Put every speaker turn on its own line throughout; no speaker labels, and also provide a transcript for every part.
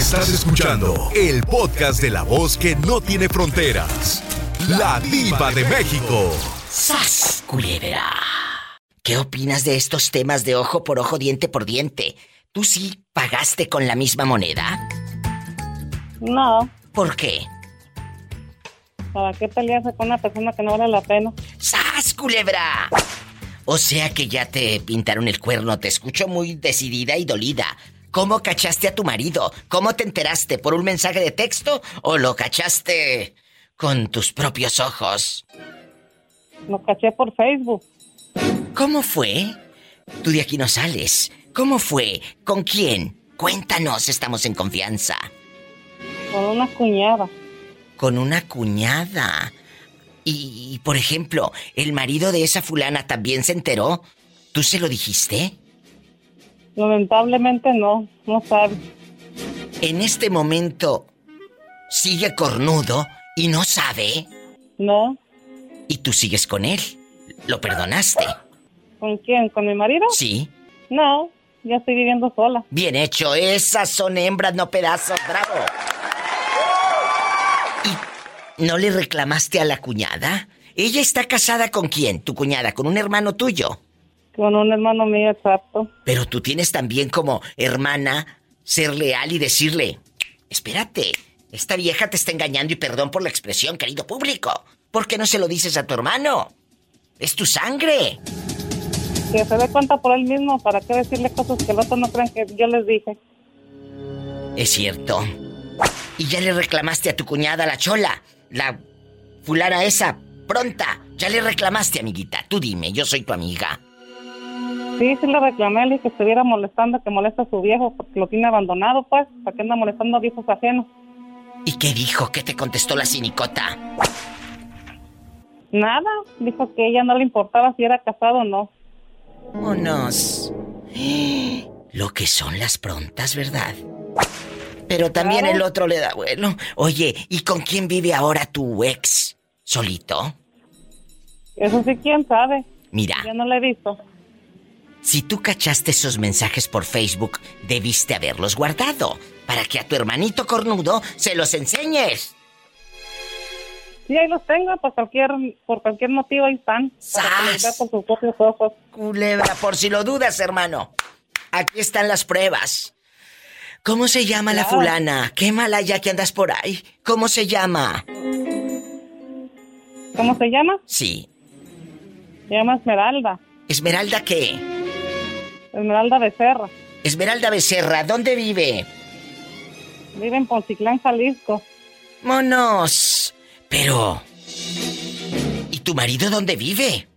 Estás escuchando el podcast de la voz que no tiene fronteras. La diva de México.
¡Sas, culebra! ¿Qué opinas de estos temas de ojo por ojo, diente por diente? ¿Tú sí pagaste con la misma moneda?
No.
¿Por qué?
¿Para qué pelearse con una persona que no vale la pena?
¡Sas, culebra! O sea que ya te pintaron el cuerno, te escucho muy decidida y dolida. ¿Cómo cachaste a tu marido? ¿Cómo te enteraste? ¿Por un mensaje de texto o lo cachaste con tus propios ojos?
Lo caché por Facebook.
¿Cómo fue? Tú de aquí no sales. ¿Cómo fue? ¿Con quién? Cuéntanos, estamos en confianza.
Con una cuñada.
Con una cuñada. Y, por ejemplo, ¿el marido de esa fulana también se enteró? ¿Tú se lo dijiste?
Lamentablemente no, no sabe.
En este momento, ¿sigue cornudo y no sabe?
No.
¿Y tú sigues con él? ¿Lo perdonaste?
¿Con quién? ¿Con mi marido?
Sí.
No, ya estoy viviendo sola.
Bien hecho, esas son hembras, no pedazos, bravo. ¿Y no le reclamaste a la cuñada? ¿Ella está casada con quién? ¿Tu cuñada? ¿Con un hermano tuyo?
Con un hermano mío, exacto.
Pero tú tienes también como hermana ser leal y decirle, espérate, esta vieja te está engañando y perdón por la expresión, querido público. ¿Por qué no se lo dices a tu hermano? Es tu sangre.
Que se dé cuenta por él mismo, ¿para qué decirle cosas que los otros no crean que yo les dije?
Es cierto. Y ya le reclamaste a tu cuñada, la chola, la fulana esa, pronta. Ya le reclamaste, amiguita. Tú dime, yo soy tu amiga.
Sí, sí le reclamé, le dije que estuviera molestando, que molesta a su viejo porque lo tiene abandonado, pues. ¿Para qué anda molestando a viejos ajenos?
¿Y qué dijo? ¿Qué te contestó la cinicota?
Nada, dijo que ella no le importaba si era casado o no.
Vámonos. Lo que son las prontas, ¿verdad? Pero también el otro le da bueno. Oye, ¿y con quién vive ahora tu ex? ¿Solito?
Eso sí, quién sabe.
Mira.
Yo no lo he visto.
Si tú cachaste esos mensajes por Facebook, debiste haberlos guardado para que a tu hermanito cornudo se los enseñes.
Sí, ahí los tengo, por cualquier, por cualquier motivo ahí están. Que por sus propios ojos.
Culebra, por si lo dudas, hermano. Aquí están las pruebas. ¿Cómo se llama la fulana? Qué mala ya que andas por ahí. ¿Cómo se llama?
¿Cómo se llama?
Sí.
Se llama Esmeralda.
¿Esmeralda qué?
Esmeralda Becerra.
Esmeralda Becerra, ¿dónde vive?
Vive en Ponciclán, Jalisco.
¡Monos! Pero... ¿Y tu marido dónde vive?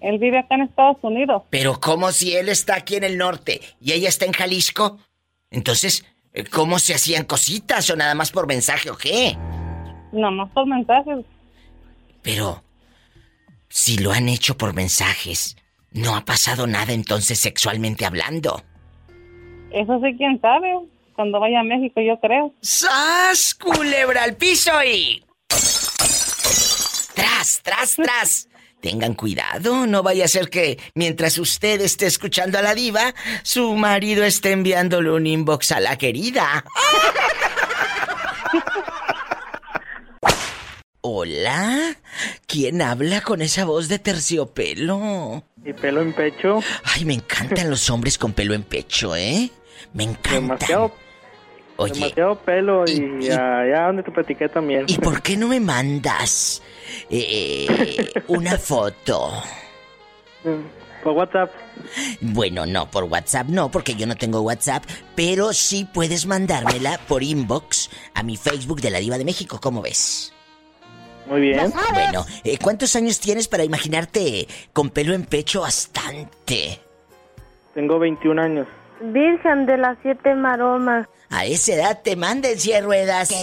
Él vive acá en Estados Unidos.
Pero ¿cómo si él está aquí en el norte y ella está en Jalisco? Entonces, ¿cómo se hacían cositas o nada más por mensaje o qué?
Nada más por mensajes.
Pero, si lo han hecho por mensajes, no ha pasado nada entonces sexualmente hablando.
Eso sí, quién sabe. Cuando vaya a México, yo creo.
¡Sas! Culebra al piso y. ¡Tras, tras, tras! Tengan cuidado, no vaya a ser que mientras usted esté escuchando a la diva, su marido esté enviándole un inbox a la querida. Hola, ¿quién habla con esa voz de terciopelo?
¿Y pelo en pecho?
Ay, me encantan los hombres con pelo en pecho, ¿eh? Me encantan.
Demasiado,
Oye,
demasiado pelo y, allá donde te platiqué también.
¿y por qué no me mandas eh, una foto?
Por WhatsApp.
Bueno, no, por WhatsApp no, porque yo no tengo WhatsApp, pero sí puedes mandármela por inbox a mi Facebook de la Diva de México, ¿cómo ves?
Muy bien.
Bueno, eh, ¿cuántos años tienes para imaginarte con pelo en pecho bastante?
Tengo 21 años.
Virgen de las siete maromas.
A esa edad te manden cien ruedas.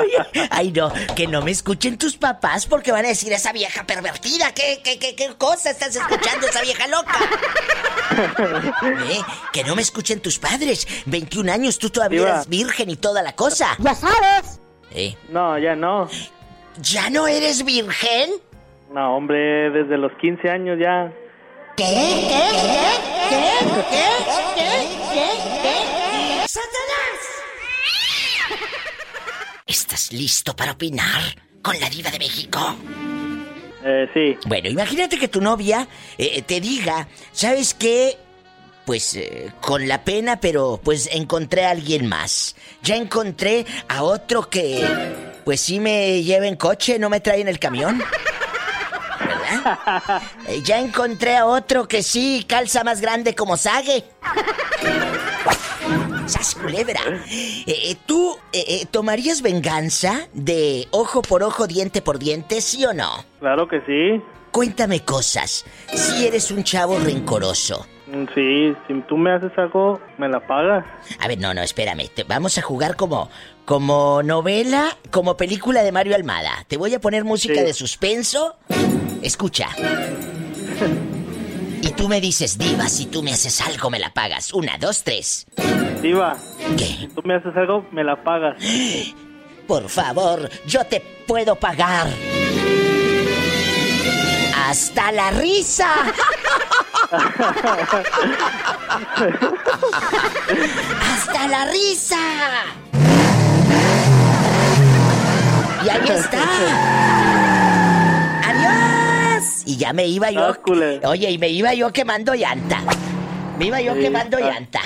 Oye, ay no, que no me escuchen tus papás porque van a decir esa vieja pervertida. ¿Qué, qué, qué, qué cosa estás escuchando esa vieja loca? ¿Eh? Que no me escuchen tus padres. 21 años, tú todavía
Diva.
eres virgen y toda la cosa.
Ya sabes.
Eh.
No, ya no.
¿Ya no eres virgen?
No, hombre, desde los 15 años ya.
¿Qué? ¿Qué? ¿Qué? ¿Qué? ¿Qué? ¿Qué? ¿Qué? ¿Qué? ¡Satanás! ¿Estás listo para opinar con la diva de México?
Eh, sí.
Bueno, imagínate que tu novia eh, te diga, ¿sabes qué? Pues eh, con la pena, pero pues encontré a alguien más. Ya encontré a otro que, pues sí me lleva en coche, no me trae en el camión. ¿Verdad? Eh, ya encontré a otro que sí calza más grande como Sague. ¡Sas culebra! Eh, ¿Tú tomarías venganza de ojo por ojo, diente por diente, sí o no?
Claro que sí.
Cuéntame cosas. Si eres un chavo rencoroso.
Sí, si tú me haces algo, me la pagas.
A ver, no, no, espérame. Te- vamos a jugar como, como novela, como película de Mario Almada. Te voy a poner música
Sí.
de suspenso. Escucha. Y tú me dices, Diva, si tú me haces algo, me la pagas. Una, dos, tres.
Diva,
¿Qué?
si tú me haces algo, me la pagas.
Por favor, yo te puedo pagar. Hasta la risa. Hasta la risa. Y ahí está. Adiós. Y ya me iba yo.
Ah.
Oye, y me iba yo quemando llanta. Me iba yo
Sí,
quemando
ah.
llanta.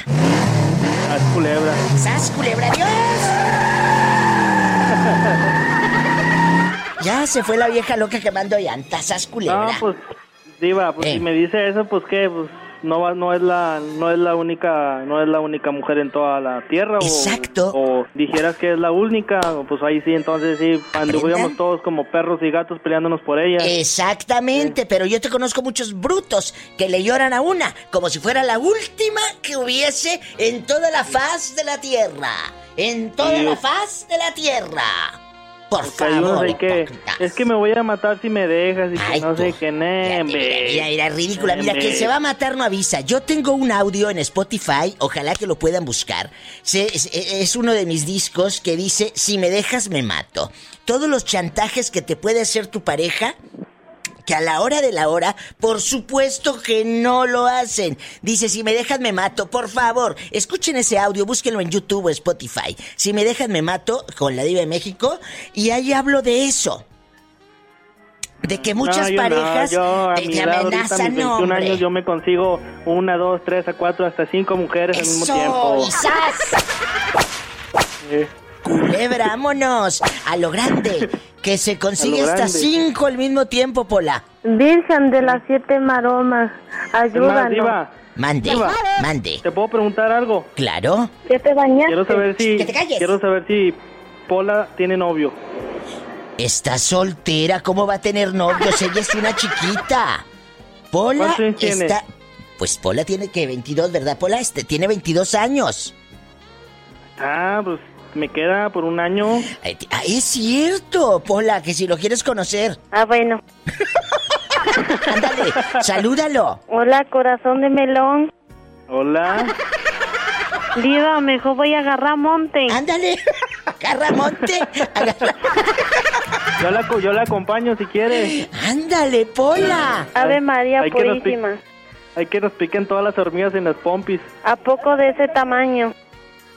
Haz culebra.
¡Sas, culebra, adiós! ya se fue la vieja loca quemando llantas, ¡sas, culebra!
No, pues, Diva, pues
Eh.
si me dice eso, pues qué, pues no va, no es la, no es la única, no es la única mujer en toda la tierra.
Exacto.
O, dijeras que es la única, pues ahí sí, entonces sí,
¿Aprendan?
todos como perros y gatos peleándonos por ella.
Exactamente, pero yo te conozco muchos brutos que le lloran a una como si fuera la última que hubiese en toda la faz de la tierra. En toda la faz de la tierra. Por favor.
que, es que me voy a matar si me dejas y que
Ay,
no sé qué,
Mira, mira, mira, ridícula. Mira, quien se va a matar no avisa. Yo tengo un audio en Spotify, ojalá que lo puedan buscar. Es, es uno de mis discos que dice, si me dejas me mato. Todos los chantajes que te puede hacer tu pareja, que a la hora de la hora, por supuesto que no lo hacen. Dice, si me dejas me mato, por favor. Escuchen ese audio, búsquenlo en YouTube o Spotify. Si me dejas me mato, con la Diva de México, y ahí hablo de eso. De que muchas
No, yo no,
parejas
yo a
te,
mi
te
edad, ahorita, a mis
amenazan,
21
hombre.
años, yo me consigo una, dos, tres, a cuatro, hasta cinco mujeres al mismo
Eso,
tiempo.
y ¡zas! Culebra, vámonos. A lo grande. Que se consigue hasta
grande.
cinco al mismo tiempo, Pola.
Virgen de las siete maromas, ayúdanos.
Mande,
Diva.
mande.
¿te puedo preguntar algo?
Claro.
¿Ya te bañaste?
Quiero saber si,
Que te calles.
quiero saber si Pola tiene novio.
Está soltera, ¿cómo va a tener novios? Ella es una chiquita. Pola
¿Cuántos años tiene?
está... Pues Pola tiene que 22, ¿verdad? Pola este, tiene 22 años.
Ah, pues me queda por un año.
Ah, es cierto, Pola, que si lo quieres conocer,
Ah, bueno.
ándale, salúdalo.
Hola, corazón de melón.
Hola.
Diva, mejor voy a agarrar monte.
Ándale, agarra monte, agarra-
Yo la, co- yo la acompaño si quiere.
Ándale, Pola.
Ave María
Hay que nos pi-
Purísima.
Hay que nos piquen todas las hormigas en las pompis.
¿A poco de ese tamaño?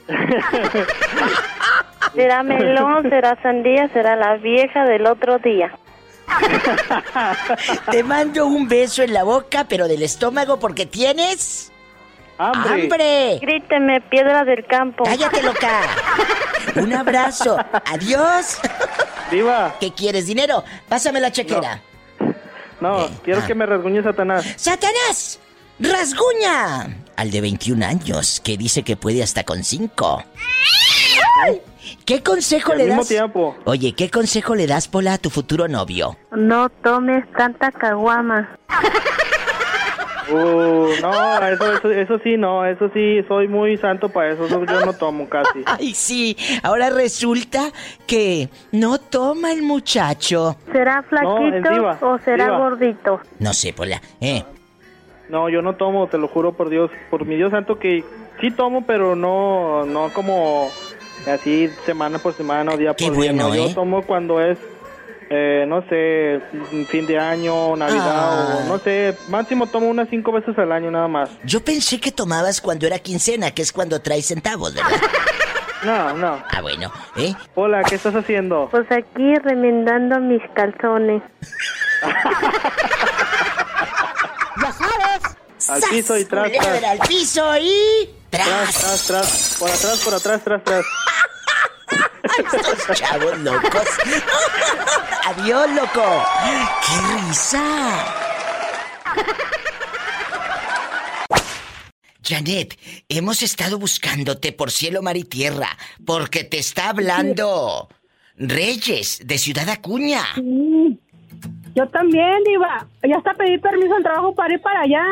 ¿Será melón, será sandía, será la vieja del otro día?
Te mando un beso en la boca, pero del estómago porque tienes
¡Hambre!
hambre.
Gríteme, piedra del campo.
Cállate, loca. Un abrazo. Adiós.
Diva,
¿Qué quieres? ¿Dinero? Pásame la chequera.
no,
Eh,
quiero
ah.
que me rasguñe Satanás.
¡Satanás! ¡Rasguña! Al de 21 años, que dice que puede hasta con 5. ¿Qué consejo
Al
le
mismo
das?
tiempo.
Oye, ¿qué consejo le das, Pola, a tu futuro novio?
No tomes tanta caguama.
Uh, no, eso, eso, eso sí, no, eso sí, soy muy santo para eso, eso yo no tomo casi.
Ay, sí, ahora resulta que no toma el muchacho.
¿Será flaquito
diva,
o será
diva.
gordito?
No sé, Pola. ¿Eh?
No, yo no tomo, te lo juro por Dios, por mi Dios santo que sí tomo, pero no, no como así semana por semana o día
Qué
por día.
bueno,
no.
¿eh?
Yo tomo cuando es, eh, no sé, fin de año, Navidad
Ah.
o no sé, máximo tomo unas cinco veces al año nada más.
Yo pensé que tomabas cuando era quincena, que es cuando traes centavos, ¿verdad?
No, no.
Ah, bueno, ¿eh?
Hola, ¿qué estás haciendo?
Pues aquí remendando mis calzones.
Al piso y tras, tras.
al piso y...
Tras,
¡Tras!
tras, tras. Por atrás, por atrás, tras, tras.
Estos chavos locos. Adiós, loco. ¡Qué risa! Janet, hemos estado buscándote por cielo, mar y tierra, porque te está hablando Reyes de Ciudad Acuña.
Sí. Yo también, Diva. Ya hasta pedí permiso al trabajo para ir para allá.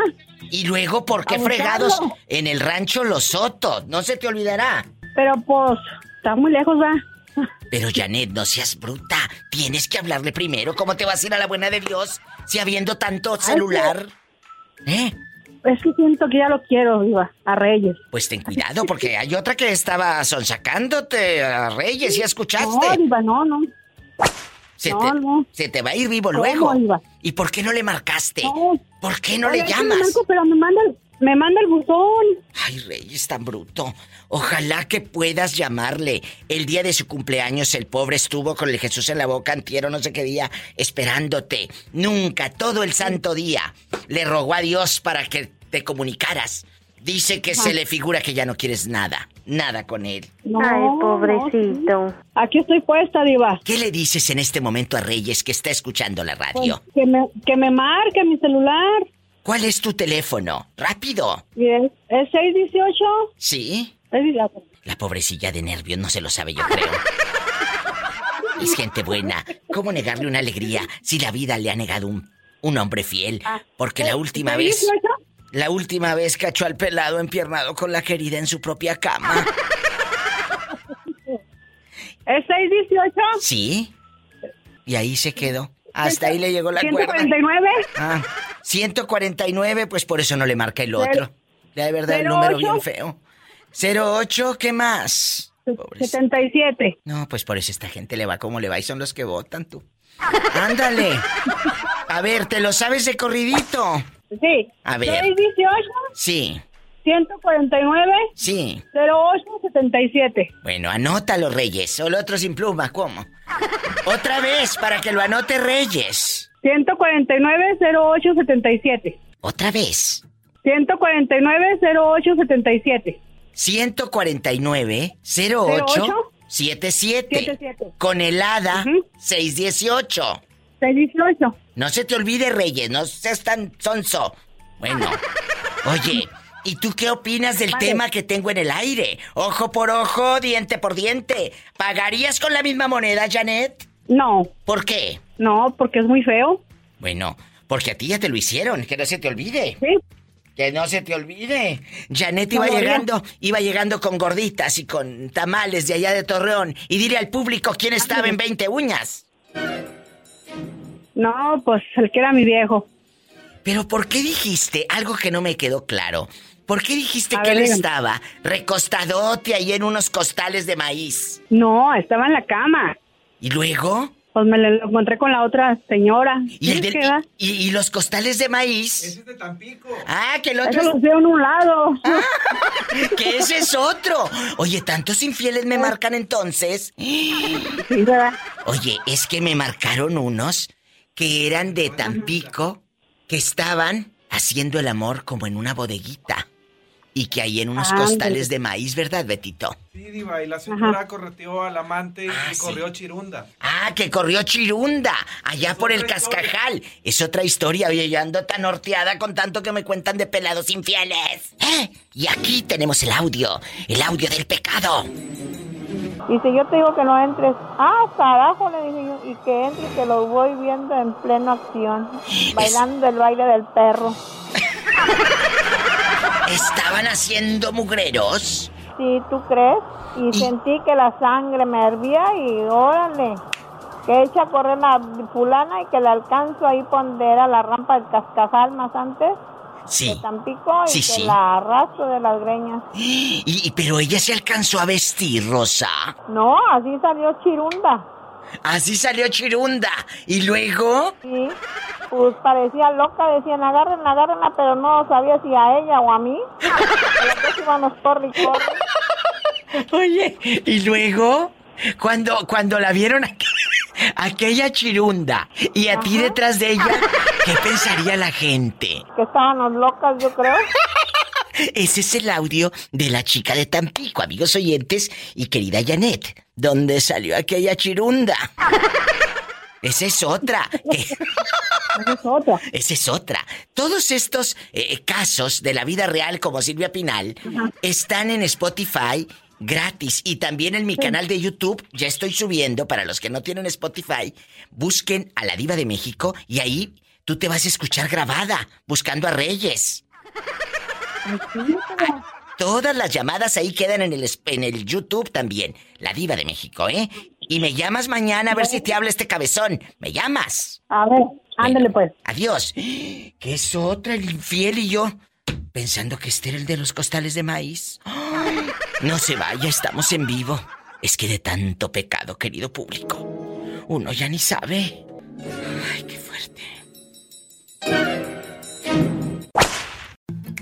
Y luego, ¿por qué fregados en el rancho Los Sotos? No se te olvidará.
Pero pues, está muy lejos, va.
Pero Janet, no seas bruta. Tienes que hablarle primero. ¿Cómo te vas a ir a la buena de Dios si habiendo tanto celular? ¿Eh?
Es que siento que ya lo quiero, Diva. A Reyes.
Pues ten cuidado, porque hay otra que estaba sonsacándote a Reyes, ¿ya
No,
escuchaste?
Diva, no, no.
Se,
no,
te,
no.
se te va a ir vivo
¿Cómo,
luego. ¿Y por qué no le marcaste?
No.
¿Por qué no
Oye,
le llamas?
pero me manda, el- me manda el buzón.
Ay, Reyes, tan bruto. Ojalá que puedas llamarle. El día de su cumpleaños el pobre estuvo con el Jesús en la boca antiero no sé qué día esperándote. Nunca, todo el santo día, le rogó a Dios para que te comunicaras. Dice que se le figura que ya no quieres nada, nada con él.
No,
Ay, pobrecito.
Aquí estoy puesta, Diva.
¿Qué le dices en este momento a Reyes que está escuchando la
Pues,
radio?
que, me, que me marque mi celular.
¿Cuál es tu teléfono? Rápido.
Es, es 618.
¿Sí? La pobrecilla de nervios no se lo sabe, yo creo. Es gente buena. ¿Cómo negarle una alegría si la vida le ha negado un, un hombre fiel? Porque la última vez,
618.
La última vez cachó al pelado empiernado con la querida en su propia cama.
Es 618.
¿Sí? Y ahí se quedó. Hasta ahí le llegó la cuerda.
149.
Ah, 149, pues por eso no le marca el otro. De verdad, el número bien feo. 08, ¿qué más? Pobrecito.
77.
No, pues por eso esta gente le va como le va y son los que votan tú. Ándale. A ver, ¿te lo sabes de corridito?
Sí.
A ver.
618.
Sí,
149.
sí.
0877.
Bueno, anótalo, Reyes. O el otro sin pluma, ¿cómo? Otra vez, para que lo anote Reyes.
149 0877.
Otra vez.
149 0877.
149 08 77
77.
con helada
Ujú.
618.
618.
No se te olvide, Reyes, no seas tan sonso. Bueno, oye, ¿y tú qué opinas del
Vale.
tema que tengo en el aire? Ojo por ojo, diente por diente. ¿Pagarías con la misma moneda, Janet?
No,
¿Por qué?
no, porque es muy feo.
Bueno, porque a ti ya te lo hicieron, que no se te olvide.
Sí.
Que no se te olvide. Janet iba llegando, iba llegando con gorditas y con tamales de allá de Torreón. Y dile al público quién estaba en 20 uñas.
No, pues el que era mi viejo.
Pero ¿por qué dijiste algo que no me quedó claro? ¿Por qué dijiste
A
que
ver,
él
dígame.
estaba recostadote ahí en unos costales de maíz?
No, estaba en la cama.
¿Y luego?
Pues me lo encontré con la otra señora.
¿Y, el
¿Qué
del-
queda?
y, y los costales de maíz?
es de Tampico.
Ah, que el
Eso
otro
lo veo en un lado.
es... que ese es otro. Oye, tantos infieles me marcan entonces.
Sí, ¿verdad?
Oye, es que me marcaron unos que eran de Tampico, que estaban haciendo el amor como en una bodeguita. Y que hay en unos costales de maíz, ¿verdad, Betito?
Sí, Diva, y la señora correteó al amante
Ah,
y
sí.
corrió chirunda.
Ah, que corrió Chirunda, allá
Es
por el
historia.
cascajal. Es otra historia, oye, yo ando tan horteada con tanto que me cuentan de pelados infieles. ¿Eh? Y aquí tenemos el audio, el audio del pecado.
Y si yo te digo que no entres, ah, carajo, le dije yo, y que entre, que lo voy viendo en plena acción, bailando el baile del perro.
¿Estaban haciendo mugreros?
Sí, ¿tú crees? Y
Y-
sentí que la sangre me hervía y órale, que echa a correr la fulana y que la alcanzo ahí donde era la rampa del cascajal más antes
Sí.
de Tampico y
Sí,
que
sí.
la arrastro de las greñas.
Y, y- pero ella se alcanzó a vestir, Rosa.
No, así salió chirunda.
Así salió Chirunda. Y luego...
Sí, pues parecía loca, decían agárrenla, agárrenla, pero no sabía si a ella o a mí. A corre y corre.
Oye, y luego, cuando, cuando la vieron aquella chirunda y a ti detrás de ella, ¿qué pensaría la gente?
Que estábamos locas, yo creo.
Ese es el audio de la chica de Tampico, amigos oyentes y querida Janet. ¿Dónde salió aquella chirunda? Esa es otra. que-
Esa es otra.
Esa es otra. Todos estos eh, casos de la vida real como Silvia Pinal están en Spotify gratis y también en mi canal de YouTube. Ya estoy subiendo para los que no tienen Spotify. Busquen a la diva de México y ahí tú te vas a escuchar grabada buscando a Reyes. Todas las llamadas ahí quedan en el, en el YouTube también. La diva de México, ¿eh? Y me llamas mañana a ver si te habla este cabezón. ¿Me llamas?
A ver, ándale pues.
Adiós. Que es otra, el infiel y yo. Pensando que este era el de los costales de maíz. Ay, No se vaya, estamos en vivo. Es que de tanto pecado, querido público, uno ya ni sabe.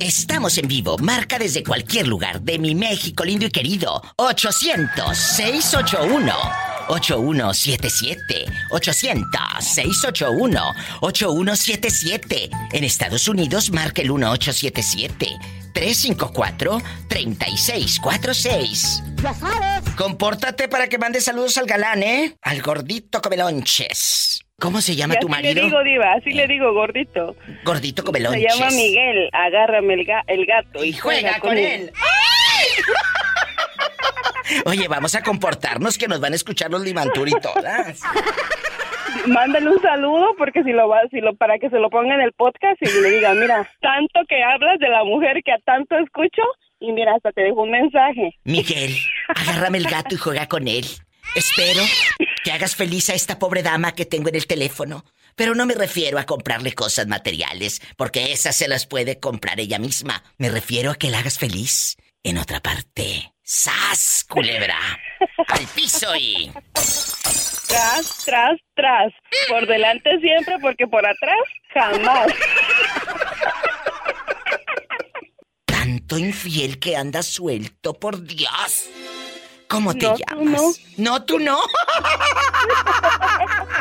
Estamos en vivo. Marca desde cualquier lugar de mi México lindo y querido. 800-681-8177. 800-681-8177. En Estados Unidos, marca el 1877-354-3646.
Ya sabes.
Compórtate para que mandes saludos al galán, ¿eh? Al gordito comelonches. ¿Cómo se llama
Y
tu
así
marido?
le digo, Diva, así le digo, gordito.
Gordito
Se
comelonches.
llama Miguel, agárrame el, ga- el gato.
Y juega con él. Oye, vamos a comportarnos que nos van a escuchar los Limantur y todas.
Mándale un saludo porque si lo va, si lo para que se lo ponga en el podcast y le diga, mira, tanto que hablas de la mujer que a tanto escucho y mira, hasta te dejo un mensaje.
Miguel, agárrame el gato y juega con él. Espero que hagas feliz a esta pobre dama que tengo en el teléfono. Pero no me refiero a comprarle cosas materiales, porque esas se las puede comprar ella misma. Me refiero a que la hagas feliz en otra parte. ¡Sas, culebra! ¡Al piso y...
Tras, tras, tras. Por delante siempre porque por atrás jamás.
Tanto infiel que anda suelto, por Dios. ¿Cómo te
No, tú
llamas? No, tú no.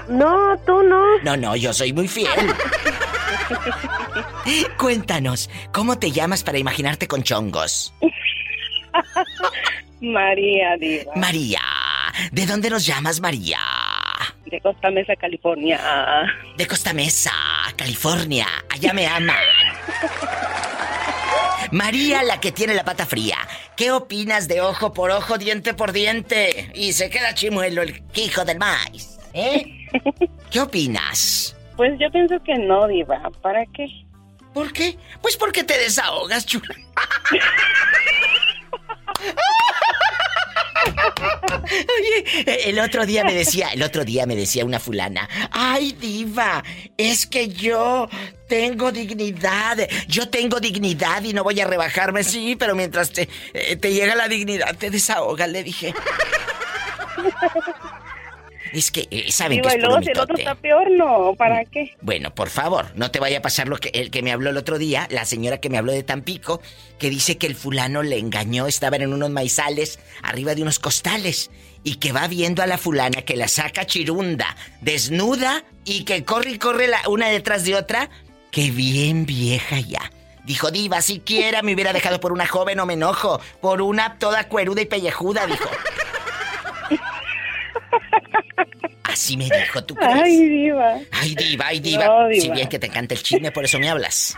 No, tú no.
No, no, yo soy muy fiel. Cuéntanos, ¿cómo te llamas para imaginarte con chongos?
María Diva,
María, ¿de dónde nos llamas, María?
de Costa Mesa, California.
De Costa Mesa, California. Allá me aman. María, la que tiene la pata fría. ¿Qué opinas de ojo por ojo, diente por diente? Y se queda chimuelo el quijo del maíz. ¿Eh? ¿Qué opinas?
Pues yo pienso que no, Diva. ¿Para qué?
¿Por qué? Pues porque te desahogas, chula. Oye, el otro día me decía, el otro día me decía una fulana, ay diva, es que yo tengo dignidad, yo tengo dignidad y no voy a rebajarme, sí, pero mientras te, eh, te llega la dignidad te desahogas, le dije. Es que eh, saben
Diva,
que es puro
el otro está peor, no. ¿Para qué?
Bueno, por favor, no te vaya a pasar lo que el que me habló el otro día, la señora que me habló de Tampico, que dice que el fulano le engañó, estaban en unos maizales arriba de unos costales y que va viendo a la fulana que la saca chirunda, desnuda y que corre y corre la, una detrás de otra, que bien vieja ya. Dijo, diva, siquiera me hubiera dejado por una joven o me enojo, por una toda cueruda y pellejuda, dijo. Así me dijo, ¿tú crees?
Ay, Diva.
Ay, diva, ay, diva.
No, diva.
Si bien que te encanta el chisme, por eso me hablas.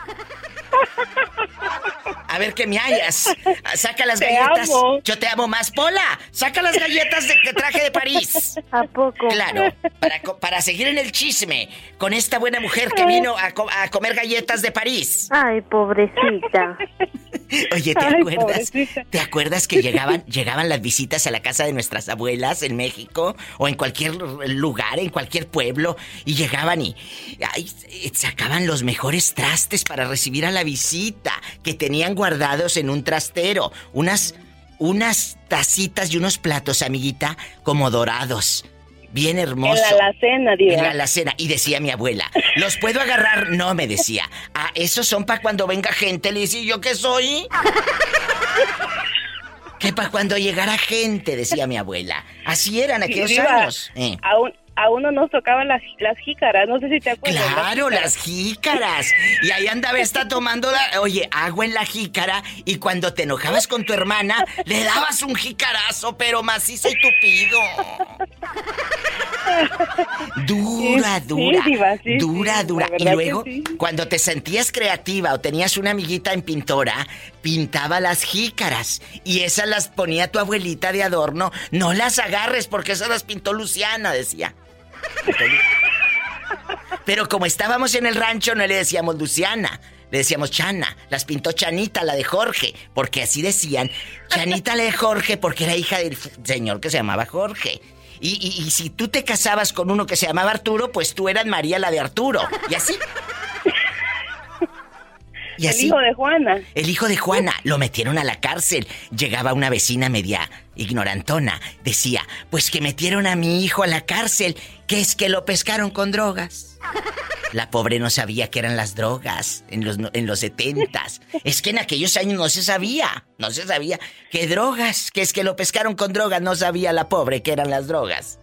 A ver que me hallas. Saca las
Te
galletas.
amo.
Yo te amo más, Pola. Saca las galletas de que traje de París.
¿A poco?
Claro, para, seguir en el chisme con esta buena mujer que vino a, co- a comer galletas de París.
Ay, pobrecita.
Oye, ¿te
Ay,
acuerdas?
pobrecita.
¿Te acuerdas que llegaban, llegaban las visitas a la casa de nuestras abuelas en México o en cualquier lugar, en cualquier pueblo y llegaban y ay, sacaban los mejores trastes para recibir a la visita que tenían guardados en un trastero, unas unas tacitas y unos platos, amiguita, como dorados. Bien
En
hermoso.
la alacena, Diva.
En la alacena. Y decía mi abuela, ¿los puedo agarrar? No, me decía. Ah, esos son para cuando venga gente. Le decía, ¿yo qué soy? Que para cuando llegara gente, decía mi abuela. Así eran aquellos
Diva,
años. Eh.
A, un- a uno nos tocaban las, las jícaras, no sé si te acuerdas.
Claro, las jícaras. Y ahí andaba esta tomando la, oye, agua en la jícara y cuando te enojabas con tu hermana, le dabas un jícarazo, pero macizo y tupido. Dura, dura.
sí, diva, sí,
dura,
sí,
dura. Y luego, cuando te sentías creativa o tenías una amiguita en pintora, pintaba las jícaras y esas las ponía tu abuelita de adorno. No las agarres porque esas las pintó Luciana, decía. Pero como estábamos en el rancho, no le decíamos Luciana, le decíamos Chana. Las pintó Chanita, la de Jorge, porque así decían. Chanita, la de Jorge, porque era hija del señor que se llamaba Jorge. Y- y si tú te casabas con uno que se llamaba Arturo, pues tú eras María, la de Arturo. Y así. Y
El
así.
hijo de Juana.
El hijo de Juana lo metieron a la cárcel. Llegaba una vecina media ignorantona. Decía, pues que metieron a mi hijo a la cárcel, que es que lo pescaron con drogas. La pobre no sabía que eran las drogas en los, en los setentas. Es que en aquellos años no se sabía, no se sabía que drogas, que es que lo pescaron con drogas, no sabía la pobre que eran las drogas.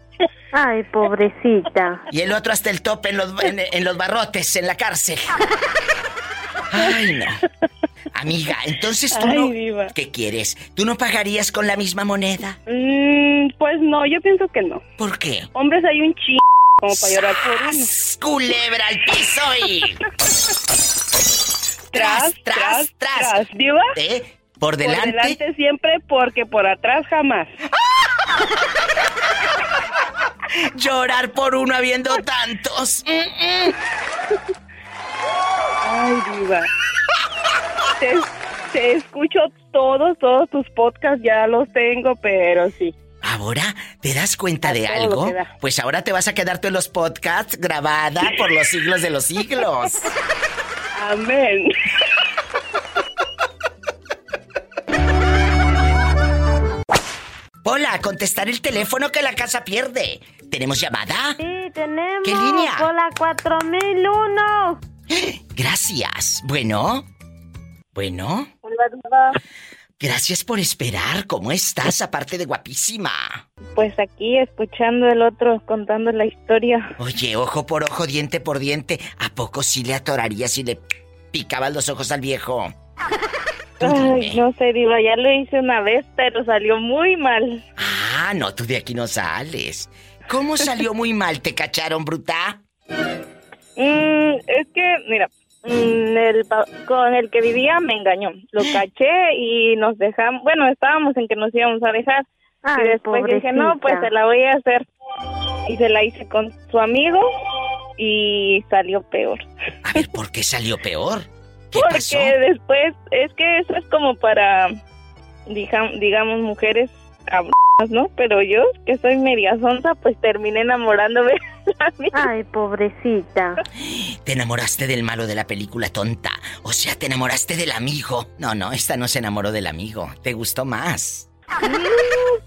Ay, pobrecita.
Y el otro hasta el tope en los, en, en los barrotes, en la cárcel. Ay, no. Amiga, entonces tú
Ay,
no...
diva.
¿Qué quieres? ¿Tú no pagarías con la misma moneda?
Mm, pues no, yo pienso que no.
¿Por qué?
Hombres hay un chingo como para llorar por uno.
¡Culebra al piso y...
Tras, tras, tras. ¿Diva?
¿Eh? ¿Por
Por
delante?
delante siempre porque por atrás jamás.
Llorar por uno habiendo tantos. Mm, mm.
Ay, diva. Te, te escucho todos, todos tus podcasts, ya los tengo, pero sí.
¿Ahora te das cuenta
A
de algo? Pues ahora te vas a quedarte en los podcasts grabada por los siglos de los siglos.
Amén.
Hola, contestar el teléfono que la casa pierde. ¿Tenemos llamada?
Sí, tenemos.
¿Qué línea?
Por la 4001.
Gracias. Bueno. Bueno. Gracias por esperar. ¿Cómo estás? Aparte de guapísima.
Pues aquí escuchando el otro contando la historia.
Oye, ojo por ojo, diente por diente. ¿A poco sí le atorarías y le picabas los ojos al viejo?
Ay, no sé, diva, ya lo hice una vez, pero salió muy mal.
Ah, no, tú de aquí no sales. ¿Cómo salió muy mal? ¿Te cacharon, bruta?
Mm, es que, mira, mm, el pa- con el que vivía me engañó. Lo caché y nos dejamos, bueno, estábamos en que nos íbamos a dejar.
Ay,
y después dije, no, pues se la voy a hacer. Y se la hice con su amigo y salió peor.
A ver, ¿por qué salió peor? ¿Qué
Porque
pasó?
después, es que eso es como para, digamos, mujeres cabronas, ¿no? Pero yo, que soy media sonza, pues terminé enamorándome de la misma.
Ay, pobrecita.
Te enamoraste del malo de la película tonta. O sea, te enamoraste del amigo. No, no, esta no se enamoró del amigo. Te gustó más.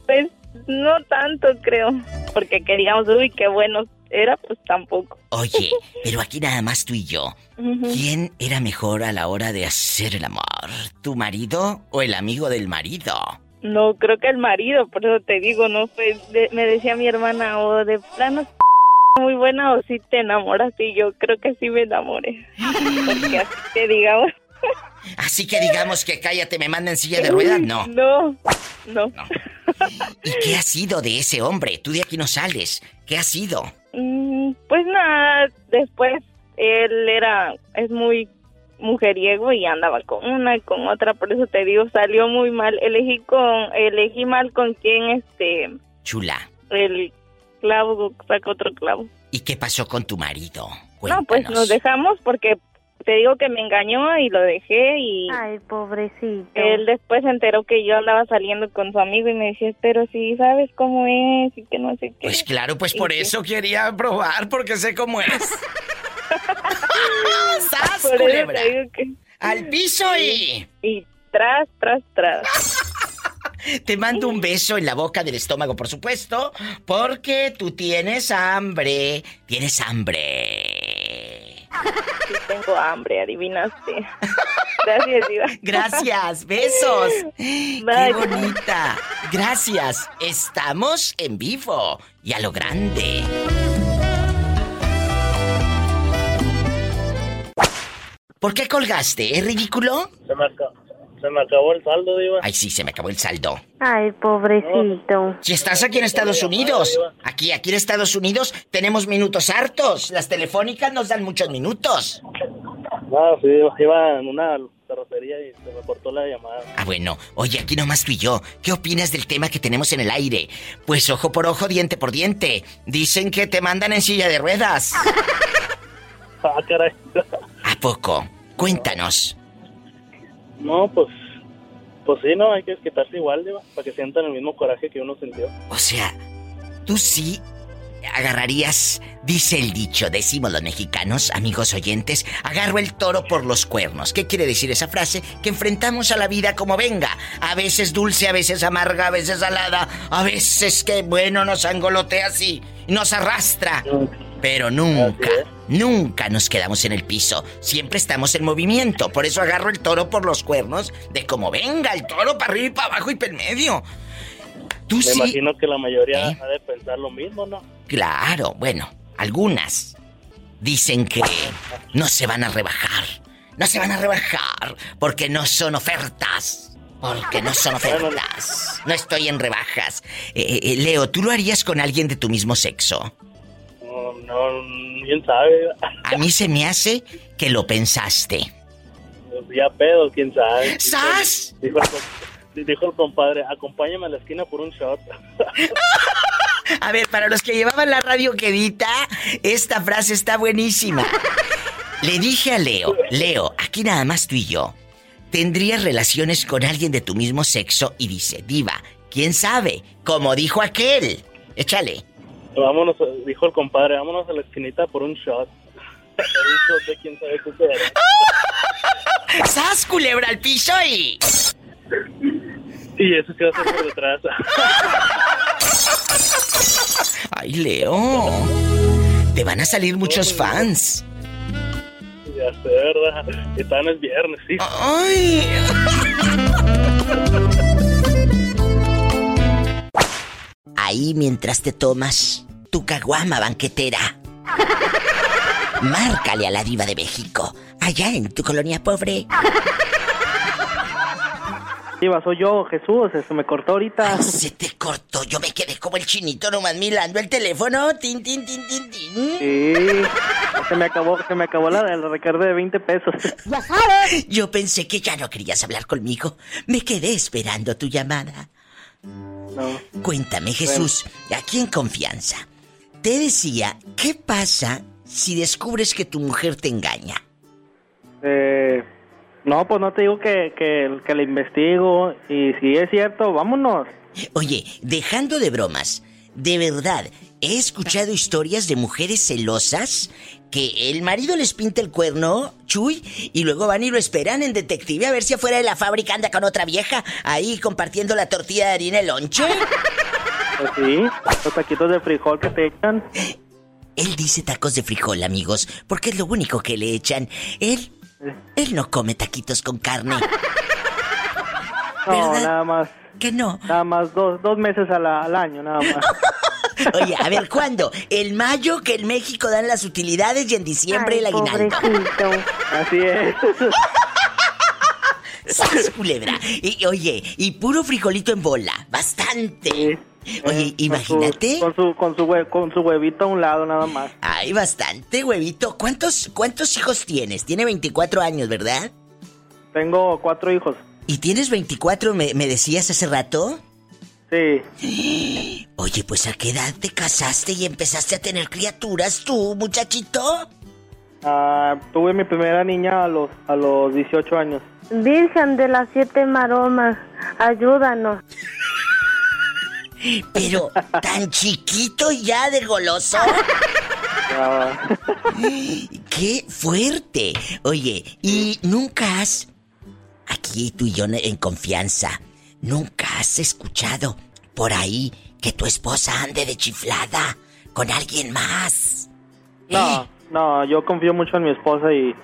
Pues no tanto, creo. Porque queríamos, uy, qué bueno era, pues tampoco.
Oye, pero aquí nada más tú y yo. ¿Quién era mejor a la hora de hacer el amor? ¿Tu marido o el amigo del marido?
No, creo que el marido, por eso te digo, no fue, de- me decía mi hermana, o de plano muy buena o si te enamoraste y yo creo que sí me enamoré. Porque así te digamos.
Así que digamos que cállate, me manda en silla de ruedas, no.
No, no.
¿Y qué ha sido de ese hombre? Tú de aquí no sales. ¿Qué ha sido?
Mm, Pues nada, después él era, es muy mujeriego y andaba con una y con otra, por eso te digo, salió muy mal. Elegí con, elegí mal con quién este,
Chula.
el clavo saca otro clavo.
¿Y qué pasó con tu marido?
No, pues
Cuéntanos.
nos dejamos porque te digo que me engañó y lo dejé y
Ay, pobrecito.
él después se enteró que yo andaba saliendo con su amigo y me decía, pero si sabes cómo es y que no sé qué.
Pues claro, pues
Y
por
que-
eso quería probar, porque sé cómo es. ¡Sas,
Por eso
culebra!
te digo que...
¡Al piso y...
Y tras, tras, tras.
Te mando un beso en la boca del estómago, por supuesto, porque tú tienes hambre. Tienes hambre.
Sí tengo hambre, adivinaste. Gracias, Diva.
Gracias, besos. Qué bonita. Gracias. Estamos en vivo y a lo grande. ¿Por qué colgaste? ¿Es ridículo?
Se me, aca- se me acabó el saldo, Diva.
Ay, sí, se me acabó el saldo.
Ay, pobrecito.
Si estás aquí en Estados Unidos, aquí, aquí en Estados Unidos tenemos minutos hartos. Las telefónicas nos dan muchos minutos.
No, sí, iba- iba en una carrocería y se me cortó la llamada.
Ah, bueno, oye, aquí nomás tú y yo. ¿Qué opinas del tema que tenemos en el aire? Pues ojo por ojo, diente por diente. Dicen que te mandan en silla de ruedas.
Ah, caray.
¿A poco? Cuéntanos.
No, pues, pues sí, no, hay que quitarse igual, Diva, para que sientan el mismo coraje que uno sintió.
O sea, tú sí agarrarías, dice el dicho, decimos los mexicanos, amigos oyentes, agarro el toro por los cuernos. ¿Qué quiere decir esa frase? Que enfrentamos a la vida como venga. A veces dulce, a veces amarga, a veces salada, a veces que, bueno, nos angolotea así, nos arrastra. Pero nunca, nunca nos quedamos en el piso. Siempre estamos en movimiento. Por eso agarro el toro por los cuernos de como venga, el toro para arriba y para abajo y para el medio. Tú
Me
sí.
imagino que la mayoría
¿Eh?
ha de pensar lo mismo, ¿no?
Claro, bueno, algunas dicen que no se van a rebajar. No se van a rebajar porque no son ofertas. Porque no son ofertas. No estoy en rebajas. Eh, eh, Leo, ¿tú lo harías con alguien de tu mismo sexo?
No, no, quién sabe.
A mí se me hace que lo pensaste.
Pues ya pedo, quién sabe.
¡Sas!
Dijo el, dijo el compadre, acompáñame a la esquina por un shot.
A ver, para los que llevaban la radio quedita, esta frase está buenísima. Le dije a Leo, Leo, aquí nada más tú y yo. ¿Tendrías relaciones con alguien de tu mismo sexo? Y dice, diva, ¿quién sabe? Como dijo aquel. Échale.
Vámonos, dijo el compadre, vámonos a la esquinita por un shot. por un shot de quién sabe qué será.
¡Sas, culebra al piso y...
Y eso se va a hacer por detrás.
Ay, Leo. Te van a salir muchos fans.
ya sé, ¿verdad? Y tan es viernes, sí.
Ay. Ahí mientras te tomas tu caguama banquetera. Márcale a la diva de México, allá en tu colonia pobre.
Diva, soy yo, Jesús, se me cortó ahorita.
Ay, se te cortó, yo me quedé como el chinito nomás mirando el teléfono. Tin, tin, tin, tin, tin.
Sí, se me acabó, se me acabó la, el recargo de 20 pesos.
Yo pensé que ya no querías hablar conmigo. Me quedé esperando tu llamada.
No.
Cuéntame, Jesús, aquí en confianza. Te decía, ¿qué pasa si descubres que tu mujer te engaña?
Eh, no, pues no te digo que, que, que le investigo y si es cierto, vámonos.
Oye, dejando de bromas, de verdad, he escuchado historias de mujeres celosas que el marido les pinta el cuerno, chuy, y luego van y lo esperan en detective a ver si afuera de la fábrica anda con otra vieja ahí compartiendo la tortilla de harina el lonche.
Pues sí, los taquitos de frijol que te echan.
Él dice tacos de frijol, amigos, porque es lo único que le echan. Él, él no come taquitos con carne.
No,
¿Verdad?
nada más.
Que no.
Nada más dos, dos meses al año, nada más.
Oye, a ver, ¿cuándo? El mayo que en México dan las utilidades y en diciembre el aguinaldo.
Así es.
¡Sas, culebra! Y, oye, y puro frijolito en bola. Bastante. Oye, imagínate.
Eh, Con su, con, su hue- con su huevito a un lado, nada más.
Ay, bastante, huevito. ¿Cuántos, ¿Cuántos hijos tienes? Tiene 24 años, ¿verdad?
Tengo cuatro hijos.
¿Y tienes 24, me, me decías hace rato?
Sí.
Oye, pues ¿a qué edad te casaste y empezaste a tener criaturas tú, muchachito?
Ah, tuve mi primera niña a los, a los 18 años.
Virgen de las siete maromas, ayúdanos.
Pero, tan chiquito y ya de goloso. ¡Qué fuerte! Oye, ¿y nunca has, aquí tú y yo en confianza, nunca has escuchado por ahí que tu esposa ande de chiflada con alguien más?
no, no, yo confío mucho en mi esposa y,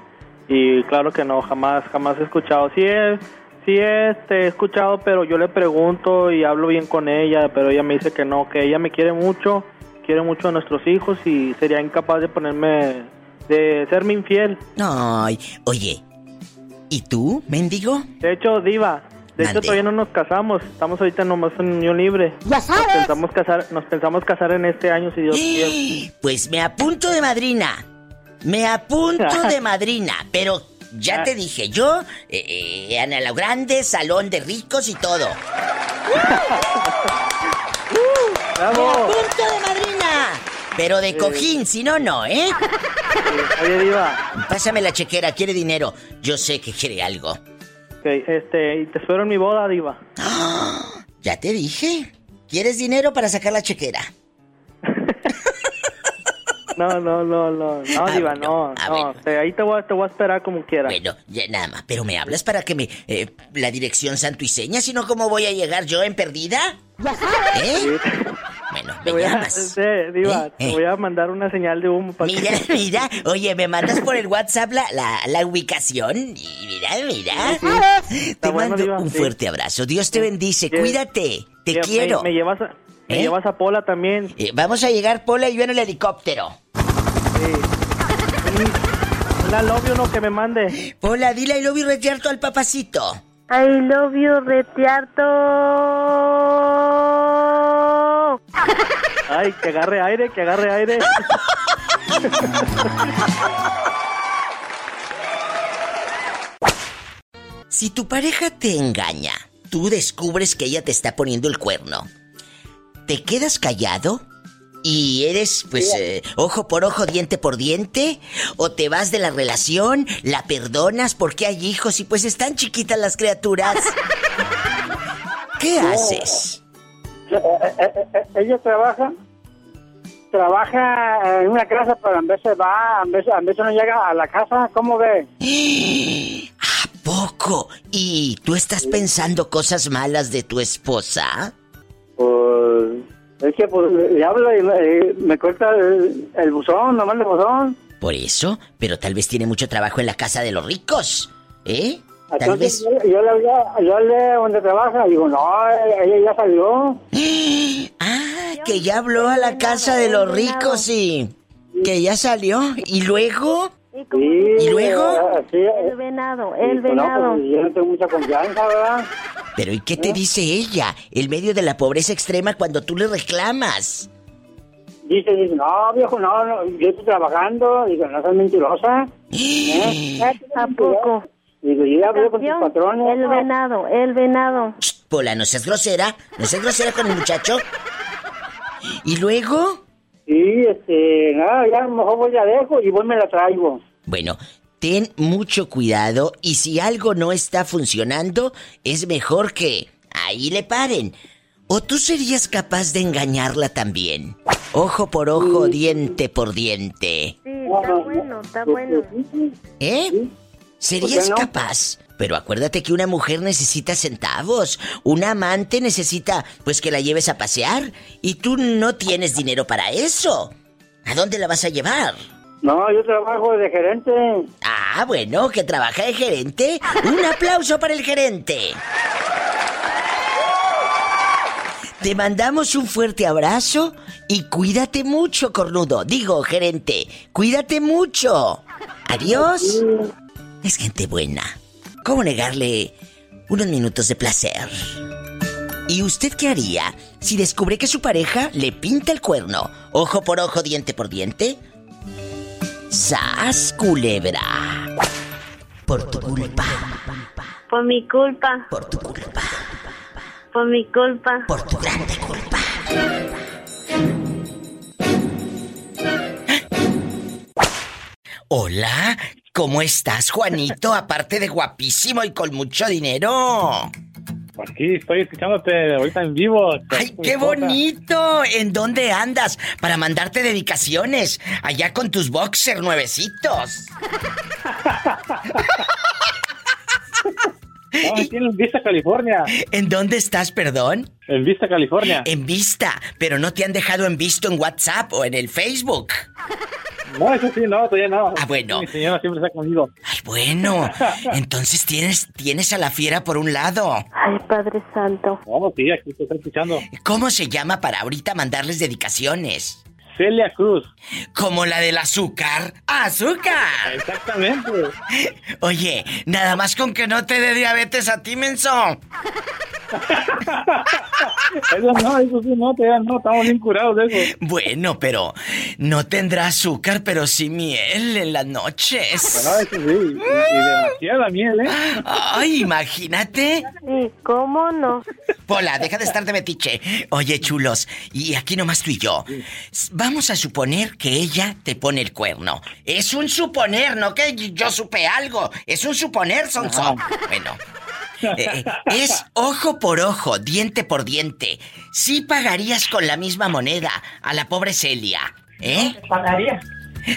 Y claro que no, jamás, jamás he escuchado. Sí he, sí este, he escuchado, pero yo le pregunto y hablo bien con ella, pero ella me dice que no, que ella me quiere mucho, quiere mucho a nuestros hijos y sería incapaz de ponerme, de serme infiel.
Ay, oye, ¿y tú, mendigo?
De hecho, Diva, de hecho todavía no nos casamos, estamos ahorita nomás en unión libre.
Ya
Nos
sabes.
pensamos casar, nos pensamos casar en este año si Dios quiere.
Pues me apunto de madrina. Me apunto de madrina, pero ya te dije, yo, eh, eh, Ana Lo Grande, salón de ricos y todo. ¡Me
¡Bravo!
apunto de madrina! Pero de cojín, si no, no, ¿eh?
Oye, Diva,
Pásame la chequera, quiere dinero. Yo sé que quiere algo.
ok, este, y te espero en mi boda, Diva.
Ya te dije. ¿Quieres dinero para sacar la chequera?
No, no, no, no, no,
Ah,
Diva, no,
ah,
no,
bueno.
ahí te voy, a- te voy a esperar como quieras.
Bueno, ya nada más. Pero me hablas para que me... eh, la dirección santo y seña, si no, ¿cómo voy a llegar yo en perdida? ¿Eh? Bueno,
Te
me
voy a, Diva,
¿Eh?
te
¿Eh?
voy a mandar una señal de humo para
Mira,
que...
mira, oye, me mandas por el WhatsApp la, la, la ubicación y mira, mira. Te
Está bueno,
mando
Diva,
un
sí.
fuerte abrazo. Dios te bendice,
Sí.
cuídate, te
Me-
quiero.
Me, llevas a, me
¿Eh?
llevas a Pola también.
Eh, vamos a llegar, Pola, y yo en el helicóptero.
Sí. La love you, no que me mande.
Pola, dile I love you retierto al papacito.
I love you, retiarto.
Ay, que agarre aire, que agarre aire.
Si tu pareja te engaña, tú descubres que ella te está poniendo el cuerno. ¿Te quedas callado? ¿Y eres, pues, eh, ojo por ojo, diente por diente? ¿O te vas de la relación, la perdonas porque hay hijos y pues están chiquitas las criaturas? ¿Qué haces?
Ella trabaja, trabaja en una casa, pero en veces va, en veces, en veces no llega a la casa. ¿Cómo ve?
¿A poco? ¿Y tú estás pensando cosas malas de tu esposa?
Pues es que pues, le hablo y me, me corta el, el buzón, nomás el buzón.
Por eso, pero tal vez tiene mucho trabajo en la casa de los ricos. ¿Eh? Tal
Entonces
vez.
yo, yo le hablé, yo hablé donde trabaja y digo, no, ella ya salió.
Ah, que ya habló a la casa de los ricos y que ya salió. ¿Y luego?
¿Y,
luego?
eh, sí, eh,
El venado, el
pues, no,
venado.
pues, yo no tengo mucha confianza, ¿verdad?
Pero ¿y qué te dice ella? El medio de la pobreza extrema cuando tú le reclamas.
Dice, dice, no, viejo, no, no, yo estoy trabajando. Digo, no seas mentirosa. ¿eh?
¿A poco?
Digo, yo ya hablé con tus patrones.
El venado, el venado.
Shh, Pola, no seas grosera. No seas grosera con el muchacho. ¿Y luego?
Sí, este, nada, ya a lo mejor voy la dejo y voy me la traigo.
Bueno, ten mucho cuidado y si algo no está funcionando, es mejor que ahí le paren. ¿O tú serías capaz de engañarla también? Ojo por ojo, diente por diente.
Sí, está bueno, está bueno.
¿Eh? ¿Serías
no?
capaz? Pero acuérdate que una mujer necesita centavos. Una amante necesita, pues, que la lleves a pasear. Y tú no tienes dinero para eso. ¿A dónde la vas a llevar?
No, yo trabajo de gerente.
Ah, bueno, que trabaja de gerente. Un aplauso para el gerente. Te mandamos un fuerte abrazo y cuídate mucho, cornudo. Digo, gerente, cuídate mucho. Adiós. Es gente buena. ¿Cómo negarle unos minutos de placer? ¿Y usted qué haría si descubre que su pareja le pinta el cuerno? Ojo por ojo, diente por diente. ¡Sas, culebra! Por tu culpa,
Por mi culpa,
por tu culpa,
por mi culpa.
por tu grande culpa. Hola, ¿cómo estás, Juanito? Aparte de guapísimo y con mucho dinero.
Aquí estoy escuchándote ahorita en vivo.
¡Ay, qué bonito! ¿En dónde andas? Para mandarte dedicaciones. Allá con tus boxers nuevecitos.
No, aquí en Vista, California.
¿En dónde estás, perdón?
En Vista, California.
En vista, pero no te han dejado en visto en WhatsApp o en el Facebook.
No, eso sí, no, todavía no.
Ah, bueno.
Mi señora siempre está conmigo.
Ay, bueno. Entonces tienes, tienes a la fiera por un lado.
Ay, Padre Santo.
No, sí, aquí te está escuchando.
¿Cómo se llama para ahorita mandarles dedicaciones?
Celia Cruz.
Como la del azúcar. ¡Azúcar!
Exactamente.
Oye, nada más con que no te dé diabetes a ti, menso.
Eso no, eso sí, no, todavía no, estamos bien curados de eso.
Bueno, pero no tendrá azúcar, pero sí miel en las noches.
No, eso sí, y, y demasiada miel, ¿eh?
Ay, imagínate.
Sí, ¿cómo no?
Pola, deja de estar de metiche. Oye, chulos, y aquí nomás tú y yo. Vamos a suponer que ella te pone el cuerno. Es un suponer, no que yo supe algo. Es un suponer, Sonso. Bueno. eh, es ojo por ojo, diente por diente. Sí pagarías con la misma moneda a la pobre Celia, ¿eh?
Pagaría.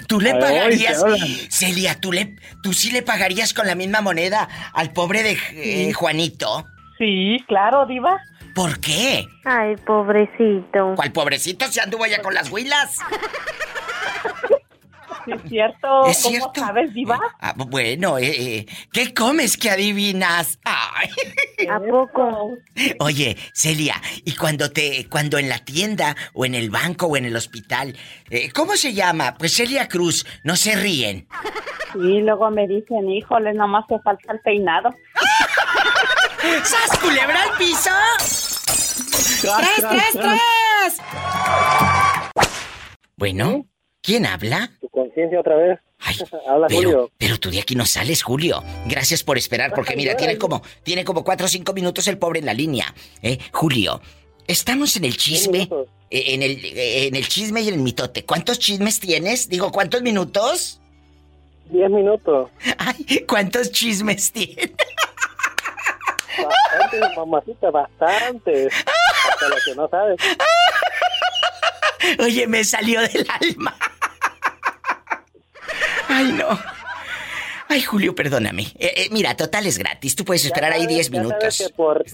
¿Tú le pagarías? Celia, ¿tú, le, ¿tú sí le pagarías con la misma moneda al pobre de eh, Juanito?
Sí, claro, diva.
¿Por qué?
Ay, pobrecito.
¿Cuál pobrecito se anduvo allá con las huilas?
Sí, es cierto.
¿Es
¿Cómo
cierto?
sabes, diva?
Ah, bueno, eh, eh, ¿qué comes que adivinas? Ay.
¿A poco?
Oye, Celia, y cuando te, cuando en la tienda o en el banco o en el hospital, eh, ¿cómo se llama? Pues Celia Cruz, no se ríen.
Y luego me dicen, híjole, nomás te falta el peinado.
¡Sas, culebra al piso! ¡Tras, tras, tras! Bueno, ¿quién habla?
Tu conciencia otra vez.
Ay,
Habla
pero,
Julio.
pero tú de aquí no sales, Julio. Gracias por esperar, porque mira, tiene como, tiene como cuatro o cinco minutos el pobre en la línea. ¿Eh? Julio, estamos en el chisme. eh, En el, eh, en el chisme y en el mitote. ¿Cuántos chismes tienes? Digo, ¿cuántos minutos?
Diez minutos.
Ay, ¿cuántos chismes tienes?
Bastante, mamacita, bastante. Hasta lo que no sabes.
Oye, me salió del alma. Ay, no. Ay, Julio, perdóname. Eh, eh, mira, total es gratis. Tú puedes esperar
Ya
ahí
sabes-
10
ya sabes
minutos.
que por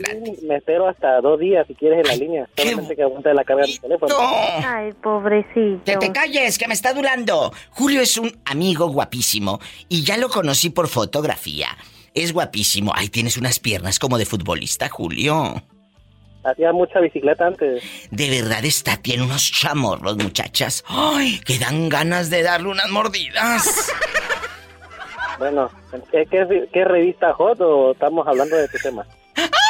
me espero hasta dos días si quieres en la línea.
qué
Solamente que aguante la carga del teléfono.
No.
Ay, pobrecito.
Que te calles, que me está durando. Julio es un amigo guapísimo y ya lo conocí por fotografía. Es guapísimo. Ay, tienes unas piernas como de futbolista, Julio.
Hacía mucha bicicleta antes.
De verdad está, tiene unos chamorros, muchachas. Ay, que dan ganas de darle unas mordidas.
Bueno, ¿qué, qué, qué revista Hot o estamos hablando de este tema?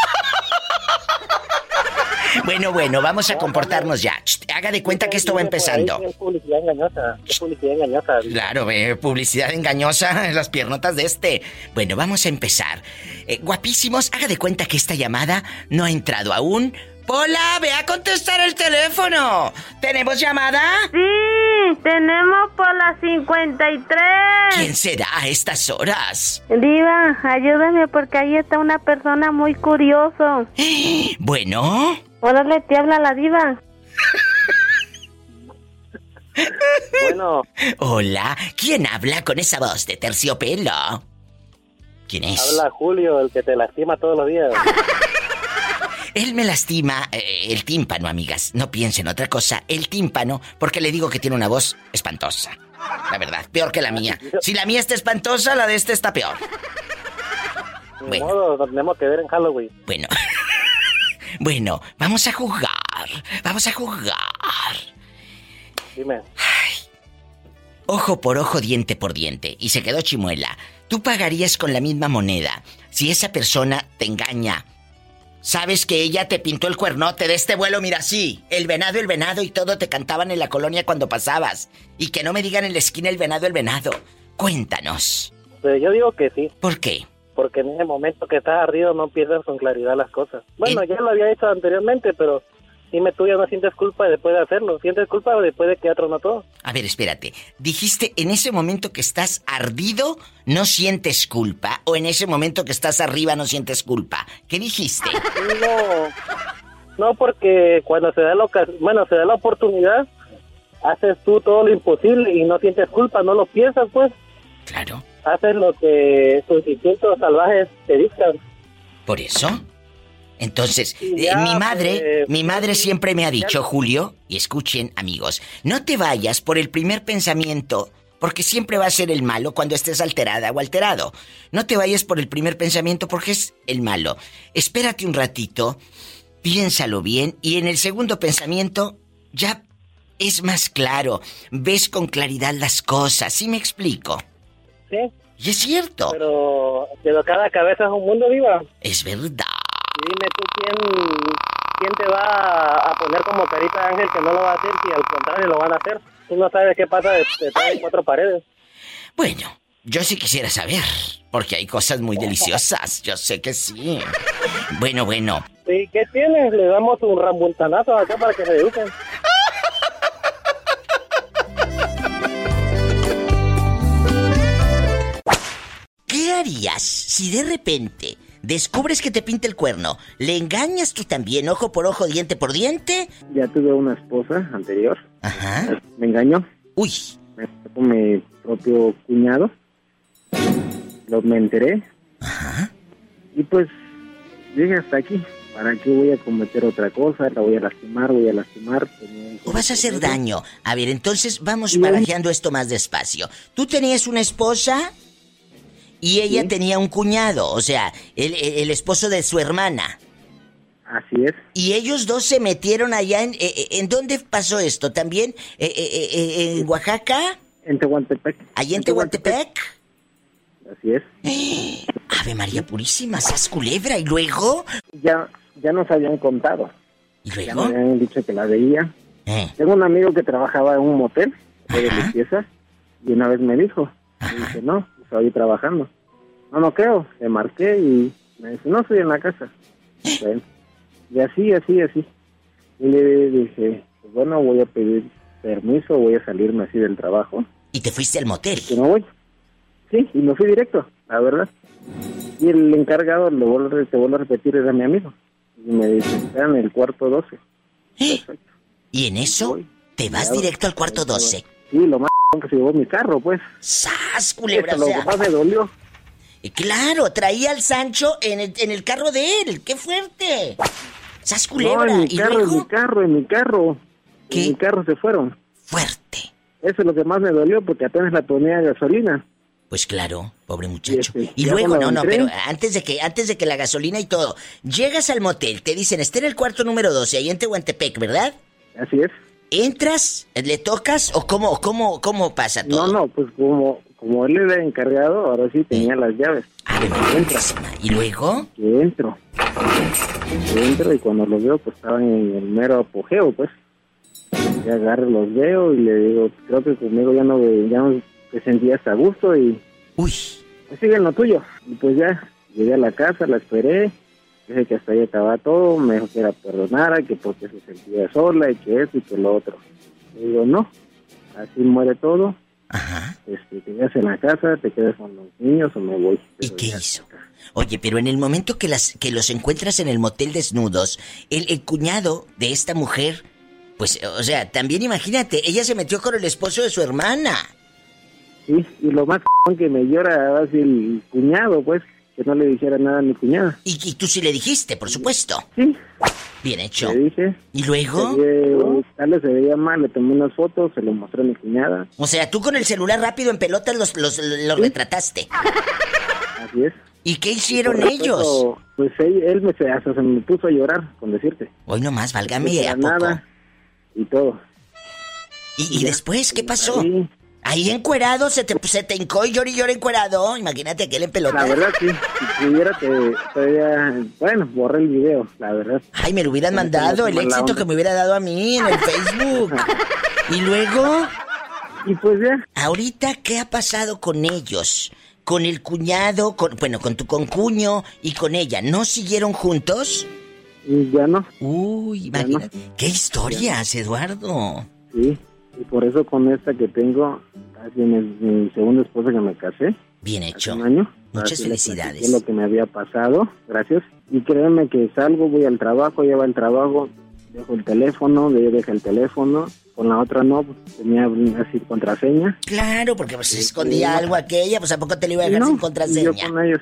Bueno, bueno, vamos a comportarnos ya. Ch, haga de cuenta que esto va empezando.
Es publicidad engañosa. Es publicidad engañosa.
Claro, eh, publicidad engañosa en las piernotas de este. Bueno, vamos a empezar. Eh, guapísimos, haga de cuenta que esta llamada no ha entrado aún. Pola, ve a contestar el teléfono. ¿Tenemos llamada?
Sí, tenemos por las 53.
¿Quién será a estas horas?
Diva, ayúdame porque ahí está una persona muy curioso.
Bueno,
Órale, te habla la diva.
Bueno,
hola, ¿quién habla con esa voz de terciopelo? ¿Quién es?
habla Julio, el que te lastima todos los días.
Él me lastima eh, el tímpano, amigas. No piensen otra cosa. El tímpano, porque le digo que tiene una voz espantosa. La verdad, peor que la mía. Si la mía está espantosa, la de este está peor. Bueno.
modo, nos tenemos que ver en Halloween.
Bueno. Bueno, vamos a jugar. Vamos a jugar.
Dime.
Ojo por ojo, diente por diente. Y se quedó chimuela. Tú pagarías con la misma moneda si esa persona te engaña. Sabes que ella te pintó el cuernote de este vuelo, mira así. El venado, el venado y todo te cantaban en la colonia cuando pasabas. Y que no me digan en la esquina el venado, el venado. Cuéntanos.
Pero yo digo que sí,
¿Por qué?
Porque en ese momento que estás ardido no piensas con claridad las cosas. Bueno, ya lo había hecho anteriormente, pero dime tú ya no sientes culpa después de hacerlo. ¿Sientes culpa después de que tronó todo?
A ver, espérate. Dijiste en ese momento que estás ardido, no sientes culpa. O en ese momento que estás arriba, no sientes culpa. ¿Qué dijiste?
No, no porque cuando se da la bueno, se da la oportunidad, haces tú todo lo imposible y no sientes culpa, no lo piensas pues,
Claro.
Haces lo que tus instintos salvajes te dictan.
¿Por eso? Entonces, eh, mi madre, mi madre siempre me ha dicho, Julio, y escuchen, amigos, no te vayas por el primer pensamiento porque siempre va a ser el malo cuando estés alterada o alterado. No te vayas por el primer pensamiento porque es el malo. Espérate un ratito, piénsalo bien y en el segundo pensamiento ya es más claro, ves con claridad las cosas, ¿sí me explico?
Sí.
Y es cierto.
Pero, pero cada cabeza es un mundo, Diva.
Es verdad.
Y dime tú quién, quién te va a poner como carita de ángel que no lo va a hacer si al contrario lo van a hacer. Tú no sabes qué pasa de- detrás de cuatro paredes.
Bueno, yo sí quisiera saber, porque hay cosas muy deliciosas, yo sé que sí. Bueno, bueno,
¿Y qué tienes? Le damos un rambultanazo acá para que se eduquen.
¿Qué harías si de repente descubres que te pinta el cuerno? ¿Le engañas tú también, ojo por ojo, diente por diente?
Ya tuve una esposa anterior.
Ajá.
Me engañó.
Uy.
Me con mi propio cuñado. Lo me enteré.
Ajá.
Y pues llegué hasta aquí. ¿Para qué voy a cometer otra cosa? La voy a lastimar, voy a lastimar.
¿O vas a hacer daño? A ver, entonces vamos barajeando esto más despacio. Tú tenías una esposa y ella
Sí.
tenía un cuñado, o sea, el, el- esposo de su hermana.
Así es.
Y ellos dos se metieron allá en... eh, eh, ¿En dónde pasó esto? ¿También eh, eh, eh, eh, en Oaxaca?
En Tehuantepec.
¿Allá en Tehuantepec?
Así es.
Ave María Purísima, sas culebra. ¿Y luego?
Ya, ya nos habían contado.
¿Y
Ya me
luego?
habían dicho que la veía.
Eh,
Tengo un amigo que trabajaba en un motel de limpieza y una vez me dijo, dije, no, ahí trabajando. No, no creo. Le marqué y me dice, no, estoy en la casa. Bueno, y así, así, así. Y le dije, pues bueno, voy a pedir permiso, voy a salirme así del trabajo,
y te fuiste al motel.
que no voy. Sí, y me fui directo, la verdad. Y el encargado, le vuelvo, te vuelvo a repetir, era mi amigo. Y me dice, está en el cuarto 12. Perfecto.
Y en eso te vas
Ya,
directo al cuarto 12.
Sí, lo más que se llevó mi carro, pues.
¡Sas, culebra!
Eso
O
lo que más me dolió.
claro, traía al Sancho en el, en el carro de él. ¡Qué fuerte! ¡Sas, culebra!
No, en mi
¿Y
carro, en mi carro, en mi carro.
¿Qué?
En mi carro se fueron.
Fuerte.
Eso es lo que más me dolió porque apenas la ponía gasolina.
Pues claro, pobre muchacho.
este,
Y luego, no, no, pero antes de que, antes de que la gasolina y todo, llegas al motel, te dicen, está en el cuarto número 12, ahí en Tehuantepec, ¿verdad?
Así es.
¿Entras? ¿Le tocas? ¿O cómo, cómo, cómo pasa todo?
No, no, pues como, como él era encargado, ahora sí tenía las llaves.
Purísima. ¿Y luego?
Que entro. Entro y cuando los veo, pues estaban en el mero apogeo, pues. Y agarro, los veo y le digo, creo que conmigo ya no, ya no te sentías a gusto y
Uy,
pues sigue en lo tuyo. Y pues ya, llegué a la casa, la esperé, dije que hasta ahí acababa todo, me dijo que la perdonara, que porque se sentía sola y que eso y que lo otro. Le digo, no, así muere todo,
ajá.
este, te quedas en la casa, te quedas con los niños o me voy.
¿Y qué hizo? Oye, pero en el momento que, las, que los encuentras en el motel desnudos, el, el cuñado de esta mujer, pues, o sea, también imagínate, ella se metió con el esposo de su hermana.
Sí, y lo más que me llora así el cuñado, pues, que no le dijera nada a mi cuñada.
Y, y tú sí le dijiste, por supuesto.
Sí,
Bien hecho.
le dije.
¿Y luego?
Se veía- tal vez se veía mal, le tomé unas fotos, se lo mostré a mi cuñada.
O sea, tú con el celular rápido en pelotas los, los, los retrataste.
Así es.
¿Y qué hicieron ellos?
Pues él, él me, se, hasta se me puso a llorar, con decirte.
Hoy nomás,
No
válgame,
era
¿a poco?
nada y todo.
¿Y, después qué pasó?
Ahí,
Ahí encuerado, se te, se te hincó y llora y llora encuerado. Imagínate aquel en pelota.
la verdad, sí. Si pudiera, te, todavía... Bueno, borré el video, la verdad.
Ay, me lo hubieran mandado, el éxito que me hubiera dado a mí en el Facebook. y luego,
Y pues ya,
ahorita, ¿qué ha pasado con ellos? Con el cuñado, con, bueno, con tu concuño y con ella. ¿No siguieron juntos?
ya no.
Uy,
no.
imagínate. ¿Qué historias, Eduardo?
Sí, y por eso con esta que tengo, casi mi, mi segunda esposa que me casé,
Bien hecho.
un año.
Muchas felicidades.
lo que me había pasado, gracias. Y créeme que salgo, voy al trabajo, llevo al trabajo, dejo el teléfono, de ella deja el teléfono, con la otra no, pues, tenía así contraseña.
Claro, porque pues escondía algo aquella, pues a poco te lo iba a
Y
dejar
no,
sin
y
contraseña.
yo con ellos.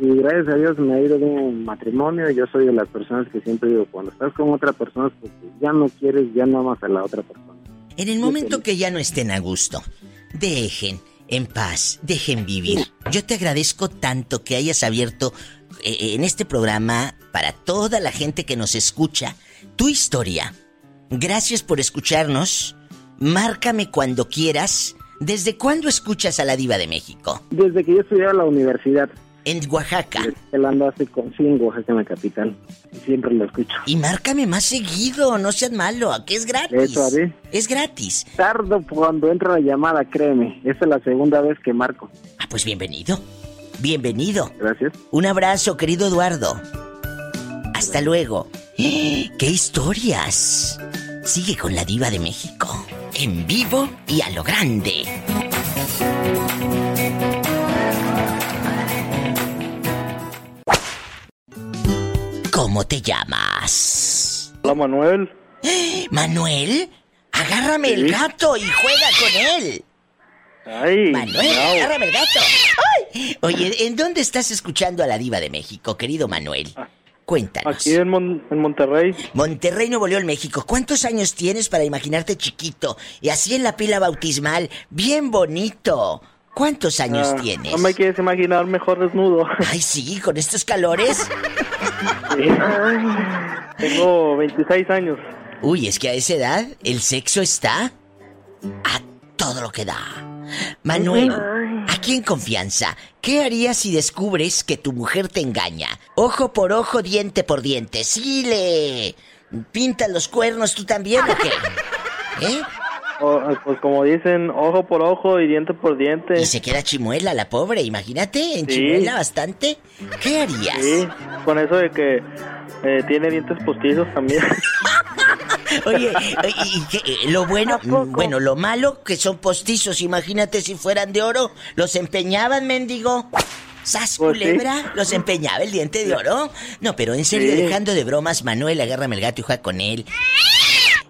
Y gracias a Dios me ha ido bien en matrimonio. Yo soy de las personas que siempre digo, cuando estás con otra persona, pues ya no quieres, ya no amas a la otra persona.
En el momento que ya no estén a gusto, dejen en paz, dejen vivir. Yo te agradezco tanto que hayas abierto eh, en este programa para toda la gente que nos escucha tu historia. Gracias por escucharnos. Márcame cuando quieras. ¿Desde cuándo escuchas a la diva de México?
Desde que yo estudiaba en la universidad.
En Oaxaca.
Él anda hace con sí, en Oaxaca, en la capital. Siempre lo escucho.
Y márcame más seguido, no seas malo, que es gratis.
Eso haré.
Es gratis.
Tardo cuando entra la llamada, créeme. Esta es la segunda vez que marco.
Ah, pues bienvenido. Bienvenido.
Gracias.
Un abrazo, querido Eduardo. Hasta luego. ¡Qué historias! Sigue con la diva de México. En vivo y a lo grande. ¿Cómo te llamas?
Hola, Manuel.
¿Manuel? Agárrame el gato y juega con él.
Ay,
Manuel,
miau.
agárrame el gato. ¡Ay! Oye, ¿en dónde estás escuchando a la diva de México, querido Manuel? Cuéntanos.
Aquí en, Mon- en Monterrey.
Monterrey, Nuevo León, México. ¿Cuántos años tienes para imaginarte chiquito y así en la pila bautismal? Bien bonito. ¿Cuántos años
Ah,
tienes?
No me quieres imaginar mejor desnudo.
Ay, sí, con estos calores.
Sí. Tengo 26 años.
Uy, es que a esa edad el sexo está a todo lo que da. Manuel, aquí en confianza, ¿qué harías si descubres que tu mujer te engaña? Ojo por ojo, diente por diente. ¿Sí le pintas los cuernos tú también o qué? ¿Eh?
O- pues como dicen, ojo por ojo y diente por diente.
Y se queda chimuela la pobre, imagínate, en
Sí.
chimuela bastante. ¿Qué harías?
Sí, con eso de que eh, tiene dientes postizos también.
Oye, y- y eh, lo bueno, mm, bueno, lo malo que son postizos, imagínate si fueran de oro, los empeñaban, mendigo. ¿Sas
Pues sí.
culebra? ¿Los empeñaba el diente de oro? No, pero en serio,
Sí.
dejando de bromas, Manuel, agárrame el gato y juega con él.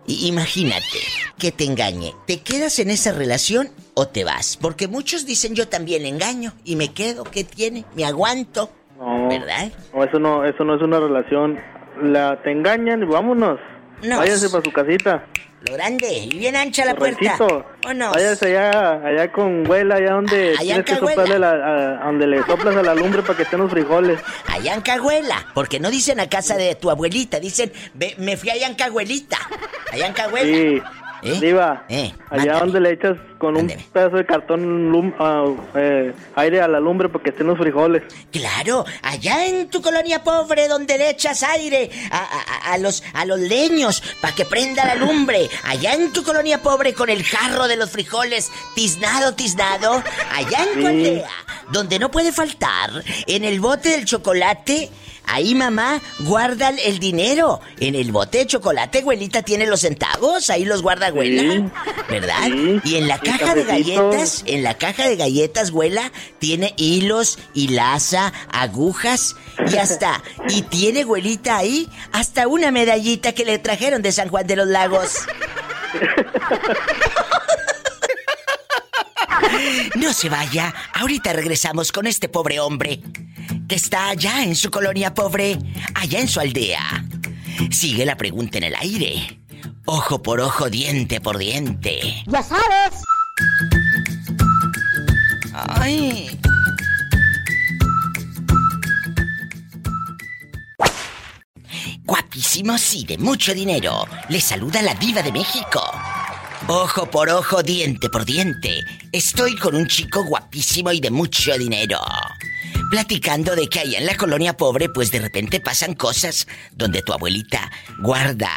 Imagínate que te engañe. ¿Te quedas en esa relación o te vas? Porque muchos dicen yo también engaño y me quedo. ¿Qué tiene? Me aguanto.
No,
¿Verdad?
no, eso no, eso no es una relación. La te engañan y vámonos.
No.
Váyase para su casita.
Lo grande y bien ancha la puerta. Vámonos.
Váyase allá, allá con huela, allá donde
Allá
tienes que soplarle la, a- donde le soplas a la lumbre para que estén los frijoles.
Allá en Cahuela, porque no dicen a casa de tu abuelita, dicen, "Ve- me fui allá en Cahuelita. Allá en Cahuela.
Sí.
¿Eh?
Diva,
Eh,
allá
mándame.
donde le echas con un pedazo de cartón lum- ah, eh, aire a la lumbre para que estén los frijoles.
Claro, allá en tu colonia pobre donde le echas aire a, a- a los, a los leños para que prenda la lumbre. Allá en tu colonia pobre con el jarro de los frijoles tiznado, tiznado. Allá en
Sí.
aldea, donde no puede faltar, en el bote del chocolate. Ahí mamá guarda el dinero. En el bote de chocolate, abuelita tiene los centavos. Ahí los guarda.
Sí.
¿Verdad?
Sí.
Y en la caja de galletas, en la caja de galletas, abuela, tiene hilos, hilaza, agujas y hasta, y tiene abuelita ahí, hasta una medallita que le trajeron de San Juan de los Lagos. No se vaya, ahorita regresamos con este pobre hombre que está allá en su colonia pobre, allá en su aldea. Sigue la pregunta en el aire. Ojo por ojo, diente por diente.
Ya sabes.
Ay. Guapísimos y de mucho dinero. Le saluda la diva de México. Ojo por ojo, diente por diente. Estoy con un chico guapísimo y de mucho dinero. Platicando de que allá en la colonia pobre, pues de repente pasan cosas donde tu abuelita guarda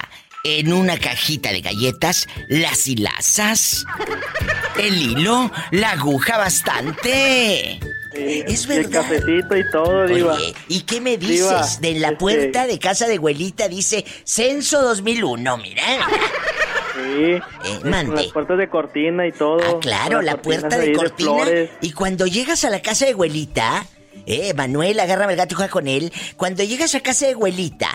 en una cajita de galletas las hilazas, el hilo, la aguja bastante. Es
Y el
verdad.
cafecito y todo, diva.
Oye, ¿y qué me dices?
Diva,
de la
este-
puerta de casa de abuelita dice Censo 2001, mira.
Sí.
Eh, mande.
Las puertas de cortina y todo.
Ah, claro, la puerta de cortina. y cuando llegas a la casa de abuelita, eh, Manuel, agárrame el gato y juega con él. Cuando llegas a casa de abuelita,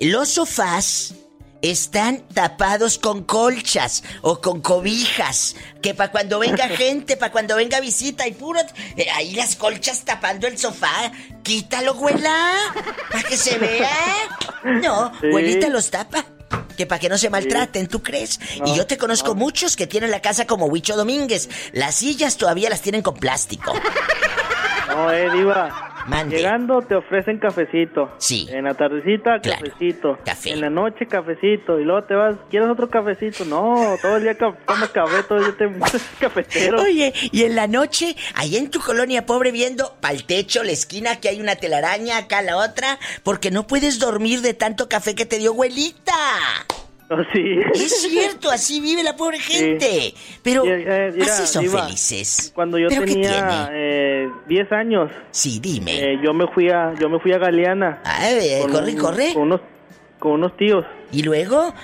los sofás están tapados con colchas o con cobijas. Que para cuando venga gente, para cuando venga visita y puro. eh, ahí las colchas tapando el sofá. Quítalo, abuela. Para que se vea. No,
Sí.
abuelita los tapa. Que para que no se maltraten, ¿tú crees? y yo te conozco muchos que tienen la casa como Huicho Domínguez. Las sillas todavía las tienen con plástico.
No, eh, Diva.
Mande.
Llegando te ofrecen cafecito.
Sí.
En la tardecita, cafecito. En la noche, cafecito. Y luego te vas, ¿quieres otro cafecito? No, todo el día tomas café, todo el día te cafetero.
Oye, y en la noche, ahí en tu colonia pobre viendo pa'l techo, la esquina, que hay una telaraña, acá la otra, porque no puedes dormir de tanto café que te dio abuelita.
Oh, sí.
Es cierto, así vive la pobre gente. Pero
Y, eh, mira,
así son felices.
Cuando yo
¿Pero qué
tenía eh, 10 años.
Sí, dime.
eh, yo me fui a yo me fui a Galeana.
eh, corre, corre.
Con unos con unos tíos.
¿Y luego?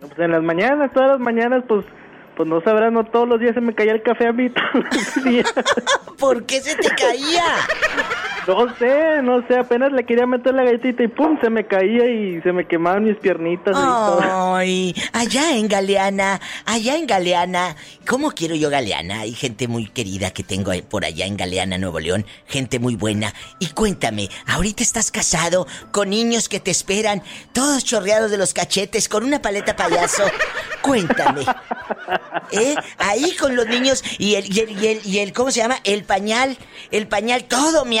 Pues en las mañanas, todas las mañanas, pues pues no sabrás, no todos los días se me caía el café a mí todos los días.
¿Por qué se te caía?
No sé, no sé, apenas le quería meter la galletita y pum, se me caía y se me quemaban mis piernitas y todo.
Ay, allá en Galeana, allá en Galeana. ¿Cómo quiero yo Galeana? Hay gente muy querida que tengo por allá en Galeana, Nuevo León. Gente muy buena. Y cuéntame, ahorita estás casado con niños que te esperan, todos chorreados de los cachetes, con una paleta payaso. Cuéntame. ¿Eh? Ahí con los niños y el, y el, y el, y el- ¿cómo se llama? El pañal, el pañal, todo mi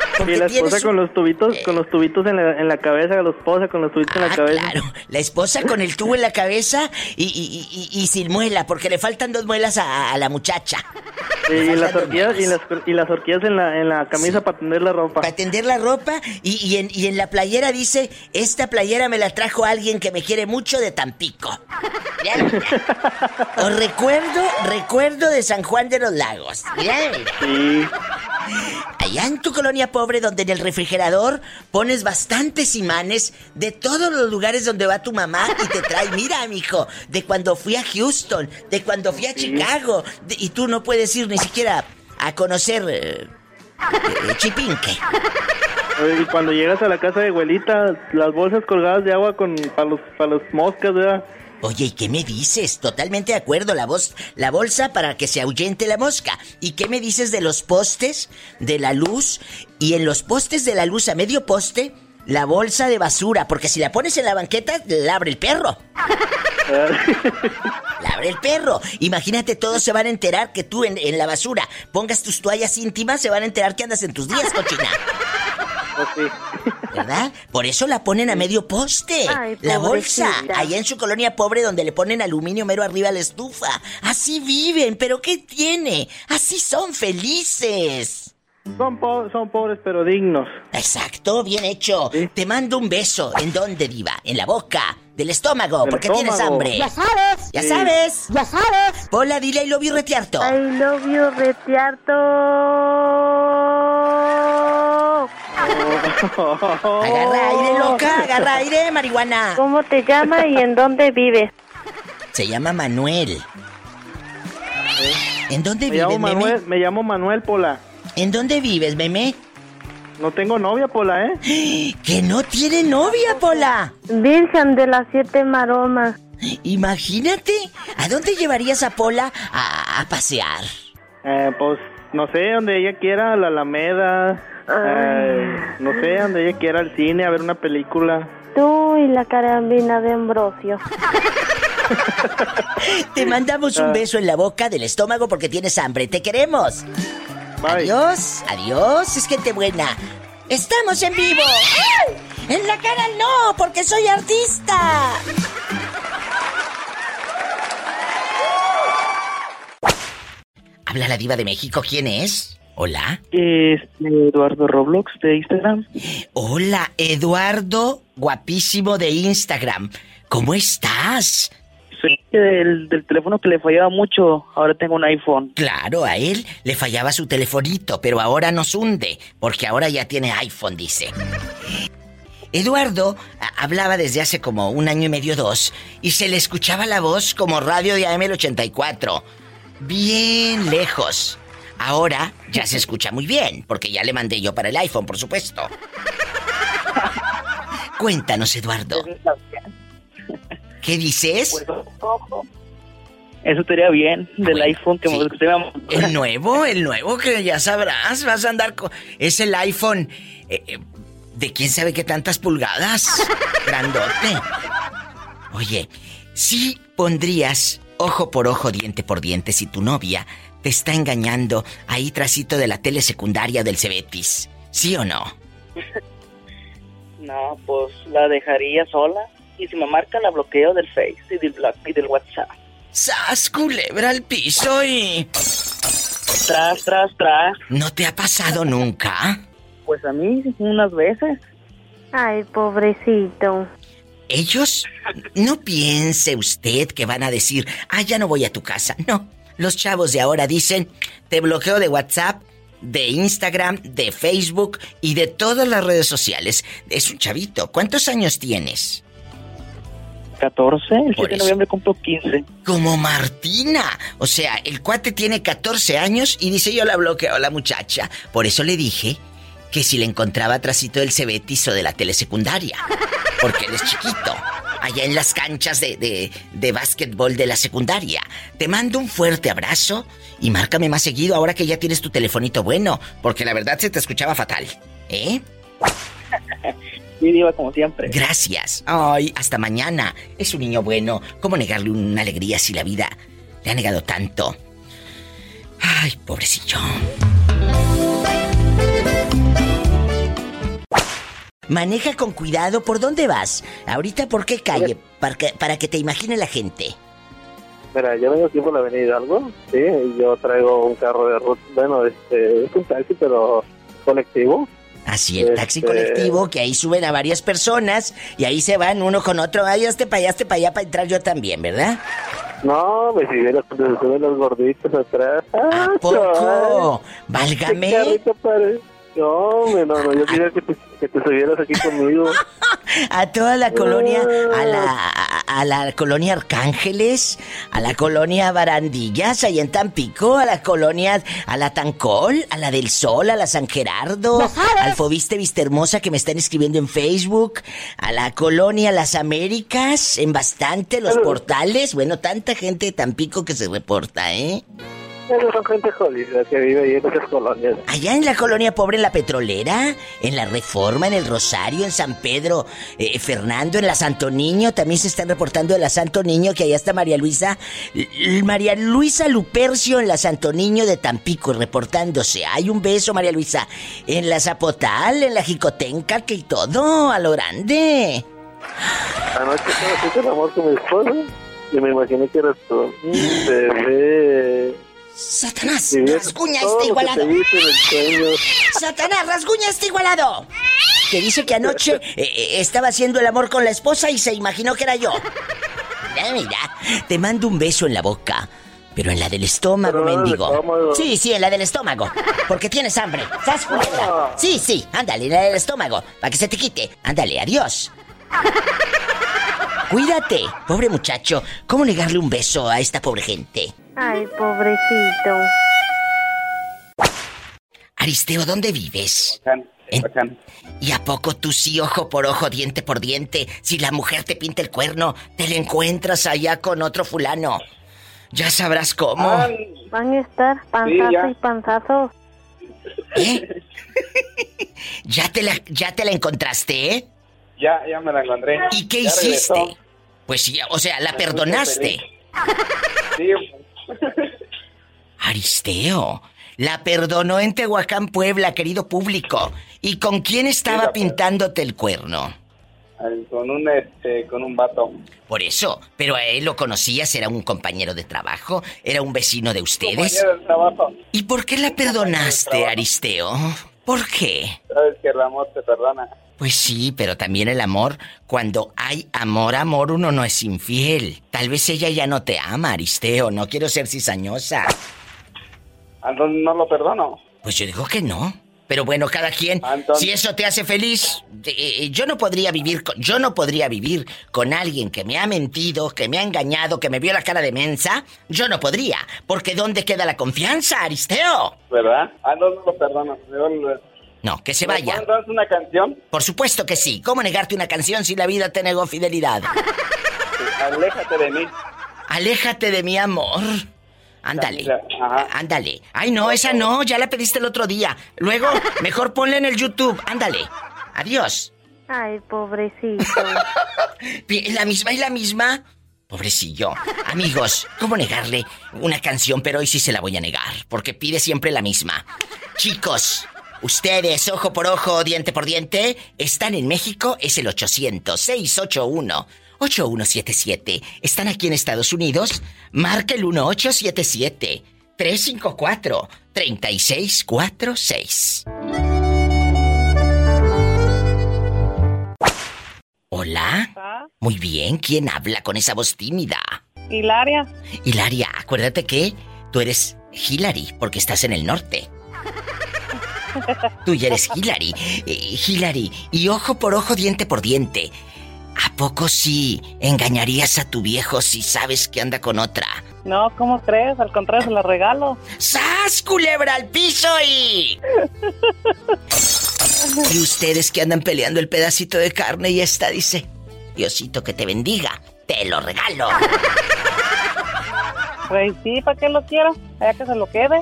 Y la esposa con los tubitos, con los tubitos en la, en la cabeza, la esposa con los tubitos en la
Ah,
cabeza.
claro. La esposa con el tubo en la cabeza y, y- y- y sin muela, porque le faltan dos muelas a, a la muchacha.
Sí, y las horquillas, y las, y las horquillas en la, en la camisa para tender la ropa.
Para tender la ropa y, y en, y en la playera dice, esta playera me la trajo alguien que me quiere mucho de Tampico. Mira, mira. Os recuerdo, recuerdo de San Juan de los Lagos. Mira, mira.
Sí.
Allá en tu colonia pobre donde en el refrigerador pones bastantes imanes de todos los lugares donde va tu mamá y te trae, mira, mijo, de cuando fui a Houston, de cuando fui a Chicago, de- y tú no puedes ir ni siquiera a conocer eh, eh, Chipinque.
Y cuando llegas a la casa de abuelita, las bolsas colgadas de agua con para los, para los moscas, ¿verdad?
Oye, ¿y qué me dices? Totalmente de acuerdo, la voz, la bolsa para que se ahuyente la mosca. ¿Y qué me dices de los postes, de la luz? Y en los postes de la luz, a medio poste, la bolsa de basura, porque si la pones en la banqueta, la abre el perro. La abre el perro. Imagínate, todos se van a enterar que tú en, en la basura pongas tus toallas íntimas, se van a enterar que andas en tus días, cochina. ¿Verdad? Por eso la ponen a medio poste.
Ay,
la bolsa. Allá en su colonia pobre donde le ponen aluminio mero arriba a la estufa. Así viven, pero ¿qué tiene? Así son felices.
Son, po- son pobres pero dignos.
Exacto, bien hecho. Te mando un beso. ¿En dónde, Diva? En la boca, del estómago,
Del
porque tienes hambre.
Ya sabes.
Ya
Sí.
sabes.
Ya sabes.
Hola, dile I love you retiarto.
I love you, retiarto.
Agarra aire, loca, agarra aire, marihuana.
¿Cómo te llamas y en dónde vives?
Se llama Manuel. ¿En dónde
Me
vives,
llamo
meme?
Manuel, me llamo Manuel Pola.
¿En dónde vives, meme?
No tengo novia, Pola, ¿eh?
¡Que no tiene novia, Pola!
Virgen de las siete maromas.
Imagínate, ¿a dónde llevarías a Pola a, a pasear?
Eh, pues, no sé, donde ella quiera, a la Alameda. No sé, donde ella quiera, al cine, a ver una película.
Tú y la carambina de Ambrosio.
Te mandamos un
Ah.
beso en la boca del estómago porque tienes hambre. ¡Te queremos! Adiós, adiós, es gente buena. ¡Estamos en vivo! ¡Ay! ¡En la cara no! ¡Porque soy artista! Habla la diva de México, ¿quién es? Hola.
Este, Eduardo Roblox de Instagram.
Hola, Eduardo, guapísimo de Instagram. ¿Cómo estás?
Soy del, del teléfono que le fallaba mucho. Ahora tengo un iPhone.
Claro, a él le fallaba su telefonito, pero ahora nos hunde, porque ahora ya tiene iPhone, dice. Eduardo hablaba desde hace como un año y medio, dos, y se le escuchaba la voz como radio de AM84. Bien lejos. Ahora ya se escucha muy bien, porque ya le mandé yo para el iPhone, por supuesto. Cuéntanos, Eduardo. ¿Qué dices?
Eso estaría bien del iPhone que me gustaría.
El nuevo, el nuevo que ya sabrás, vas a andar con... Es el iPhone eh, eh, de quién sabe qué tantas pulgadas. Grandote. Oye, si pondrías ojo por ojo, diente por diente si tu novia te está engañando ahí trasito de la tele secundaria del Cebetis. ¿Sí o no?
No, pues la dejaría sola. Y si me marca, la bloqueo del Face y del, bla- y del WhatsApp.
¡Sas, culebra al piso y...
Tras, tras, tras.
¿No te ha pasado nunca?
Pues a mí unas veces.
Ay, pobrecito.
Ellos, no piense usted que van a decir, ah, ya no voy a tu casa. No, los chavos de ahora dicen, te bloqueo de WhatsApp, de Instagram, de Facebook y de todas las redes sociales. Es un chavito. ¿Cuántos años tienes?
14, el 7
Por
de noviembre cumplo 15.
Como Martina. O sea, el cuate tiene 14 años y dice yo la bloqueo a la muchacha. Por eso le dije que si le encontraba trasito del Cebetis o de la telesecundaria. Porque él es chiquito. Allá en las canchas de, de, de básquetbol de la secundaria. Te mando un fuerte abrazo y márcame más seguido ahora que ya tienes tu telefonito bueno. Porque la verdad se te escuchaba fatal. ¿Eh?
Sí, diva, como siempre.
Gracias. Ay, hasta mañana. Es un niño bueno. ¿Cómo negarle una alegría si la vida le ha negado tanto? Ay, pobrecillo. Maneja con cuidado. ¿Por dónde vas? Ahorita, ¿por qué calle? Para que, para que te imagine la gente.
Mira, yo vengo aquí por la avenida Hidalgo, sí, yo traigo un carro de ruta, bueno, este, es un taxi, pero colectivo.
Así, el taxi
Este-
colectivo, que ahí suben a varias personas y ahí se van uno con otro. Ay, hazte para allá, hazte para allá para entrar yo también, ¿verdad?
No, me siguieron cuando se suben los gorditos atrás.
¿A poco? Válgame.
No, hombre, no, no, yo quería que te, que te subieras aquí conmigo.
A toda la colonia, a la, a, a la colonia Arcángeles, a la colonia Barandillas, ahí en Tampico, a la colonia, a la Tancol, a la del Sol, a la San Gerardo, al Fobiste Vista Hermosa que me están escribiendo en Facebook, a la colonia Las Américas, en bastante, los portales, bueno, tanta gente de Tampico que se reporta, ¿eh?
Son gente jodida que vive ahí en esas colonias.
Allá en la colonia pobre, en la petrolera, en la Reforma, en el Rosario, en San Pedro, eh, Fernando, en la Santo Niño, también se están reportando de la Santo Niño, que allá está María Luisa, L- María Luisa Lupercio en la Santo Niño de Tampico, reportándose. Hay un beso, María Luisa, en la Zapotal, en la Jicotenca, que y todo, a lo grande.
Anoche estaba haciendo el amor con mi esposa y me imaginé que eras tú. Mm, Bebé.
Satanás, rasguña este igualado. Satanás, rasguña este igualado. Que dice que anoche eh, eh, estaba haciendo el amor con la esposa y se imaginó que era yo. Mira, mira, te mando un beso en la boca. Pero en la del estómago, mendigo.
estómago.
Sí, sí, en la del estómago. Porque tienes hambre. ¿Sabes, culebra? Sí, sí, ándale, en la del estómago. Para que se te quite. Ándale, adiós. Cuídate, pobre muchacho. ¿Cómo negarle un beso a esta pobre gente?
Ay, pobrecito.
Aristeo, ¿dónde vives? En- ¿Y a poco tú sí, ojo por ojo, diente por diente? Si la mujer te pinta el cuerno, te la encuentras allá con otro fulano. Ya sabrás cómo.
Van a estar panzazo
ya.
y panzazo.
¿Eh? ¿Ya te la, ya te la encontraste, eh?
Ya, ya me la encontré.
¿Y qué
Ya
hiciste?
regresó.
Pues sí, o sea, la
Me
perdonaste.
Sí,
Aristeo, la perdonó en Tehuacán, Puebla, querido público. ¿Y con quién estaba pintándote el cuerno?
con un este, con un vato.
Por eso, pero a él lo conocías, era un compañero de trabajo, era un vecino de ustedes.
Compañero de trabajo.
¿Y por qué la perdonaste, Aristeo? ¿Por qué?
Sabes que el amor te perdona.
Pues sí, pero también el amor, cuando hay amor, amor, uno no es infiel. Tal vez ella ya no te ama, Aristeo, no quiero ser cizañosa.
Entonces no lo perdono.
Pues yo digo que no. Pero bueno, cada quien,
Entonces-
si eso te hace feliz, eh, yo no podría vivir con, yo no podría vivir con alguien que me ha mentido, que me ha engañado, que me vio la cara de mensa. Yo no podría, porque ¿dónde queda la confianza, Aristeo?
¿Verdad? Ah, no, no lo perdono. Yo
No, que se
¿Me
vaya.
una canción?
Por supuesto que sí. ¿Cómo negarte una canción si la vida te negó fidelidad?
Aléjate de mí.
Aléjate de mi amor. Ándale. Ándale. Ay, no, esa no, ya la pediste el otro día. Luego, mejor ponla en el YouTube. Ándale. Adiós.
Ay, pobrecito.
¿La misma y la misma? Pobrecillo. Amigos, ¿cómo negarle una canción? Pero hoy sí se la voy a negar, porque pide siempre la misma. Chicos, ustedes, ojo por ojo, diente por diente, están en México, es el 800-681-8177. ¿Están aquí en Estados Unidos? Marca el 1877-354-3646. Hola. Muy bien, ¿quién habla con esa voz tímida?
Hilaria.
Hilaria, acuérdate que tú eres Hillary porque estás en el norte. Tú ya eres Hillary. Eh, Hillary, y ojo por ojo, diente por diente. ¿A poco sí engañarías a tu viejo si sabes que anda con otra?
No, ¿cómo crees? Al contrario, se la regalo.
¡Sas, culebra al piso y... y ustedes que andan peleando el pedacito de carne y esta dice, Diosito que te bendiga, te lo regalo.
Pues sí, ¿para qué lo quiero? Allá que se lo quede.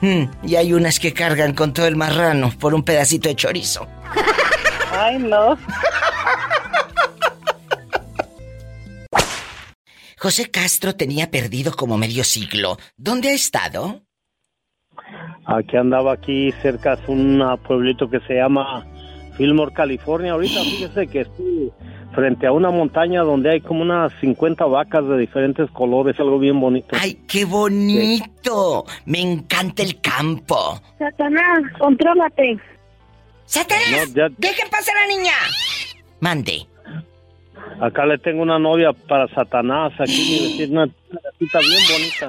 Mm, y hay unas que cargan con todo el marrano por un pedacito de chorizo.
Ay, no.
José Castro tenía perdido como medio siglo. ¿Dónde ha estado?
Aquí andaba aquí cerca de un pueblito que se llama Fillmore, California. Ahorita fíjese que estoy frente a una montaña donde hay como unas 50 vacas de diferentes colores, algo bien bonito.
¡Ay, qué bonito! Me encanta el campo.
Satanás, contrólate.
¡Satanás!
No, ya-
¡Dejen pasar a la niña! Mande.
Acá le tengo una novia para Satanás, aquí mi vecina, una gatita bien bonita.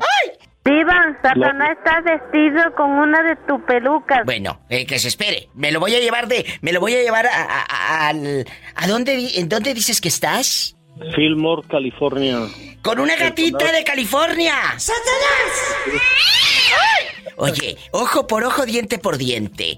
Diva, Satanás está vestido con una de tus pelucas.
Bueno, eh, que se espere. Me lo voy a llevar de... Me lo voy a llevar a... a, a- al- ¿a dónde, di- ¿En dónde dices que estás?
Fillmore, California.
Con una gatita de California. ¡Satanás! Oye, ojo por ojo, diente por diente.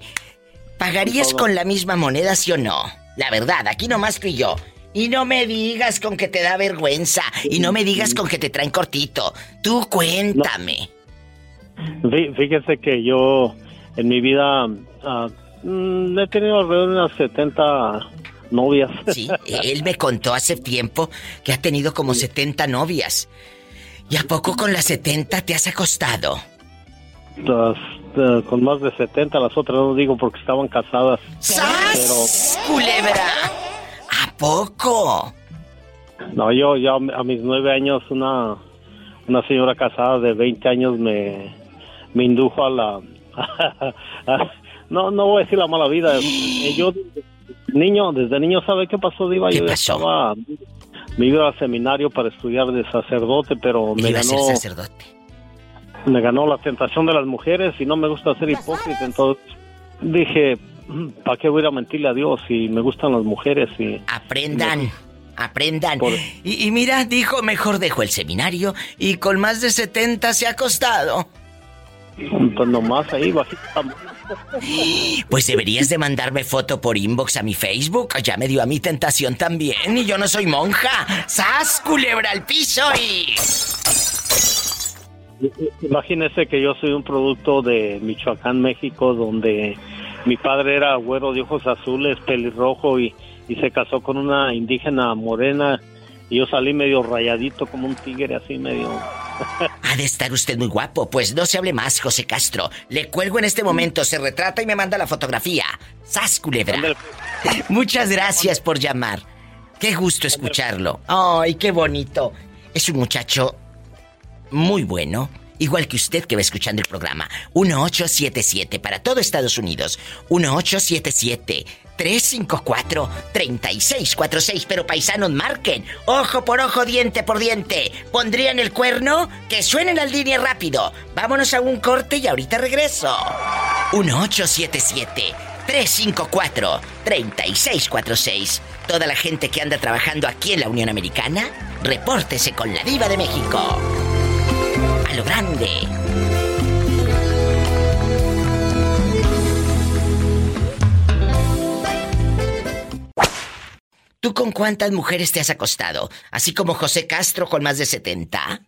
¿Pagarías con la misma moneda, sí o no? La verdad, aquí nomás tú y yo. Y no me digas con que te da vergüenza. Y no me digas con que te traen cortito. Tú cuéntame.
Fí- Fíjese que yo en mi vida ah, mm, he tenido alrededor de unas 70 novias.
Sí, él me contó hace tiempo que ha tenido como 70 novias. ¿Y a poco con las 70 te has acostado?
Las, eh, con más de 70, las otras no digo porque estaban casadas.
¡Sas! ¡Culebra! ¿A poco?
No, yo ya a mis nueve años una, una señora casada de 20 años me, me indujo a la... no, no voy a decir la mala vida. Eh, Yo niño, desde niño, ¿sabe qué pasó, Diva?
¿Qué
yo
pasó?
estaba... Me iba al seminario para estudiar de sacerdote, pero me
Iba a ser
ganó,
sacerdote.
me ganó la tentación de las mujeres y no me gusta ser hipócrita. Entonces dije, ¿para qué voy a ir a mentirle a Dios si me gustan las mujeres? y
Aprendan. Aprendan. Y, y mira, dijo, mejor dejo el seminario y con más de 70 se ha acostado.
Pues nomás ahí bajita.
Pues deberías de mandarme foto por inbox a mi Facebook. Ya me dio a mi tentación también y yo no soy monja. ¡Sas, culebra al piso y...
Imagínese que yo soy un producto de Michoacán, México, donde mi padre era güero de ojos azules, pelirrojo y, y se casó con una indígena morena y yo salí medio rayadito como un tigre así medio...
Ha de estar usted muy guapo. Pues no se hable más, José Castro. Le cuelgo en este momento, se retrata y me manda la fotografía. ¡Sas, culebra! Muchas gracias por llamar. Qué gusto escucharlo. ¡Ay, qué bonito! Es un muchacho muy bueno. Igual que usted que va escuchando el programa. 1877 para todo Estados Unidos. 1877-354-3646. Pero paisanos, marquen. Ojo por ojo, diente por diente. ¿Pondrían el cuerno? Que suenen al línea rápido. Vámonos a un corte y ahorita regreso. 1877-354-3646. Toda la gente que anda trabajando aquí en la Unión Americana, repórtese con la Diva de México. A lo grande. ¿Tú con cuántas mujeres te has acostado? Así como José Castro con más de 70.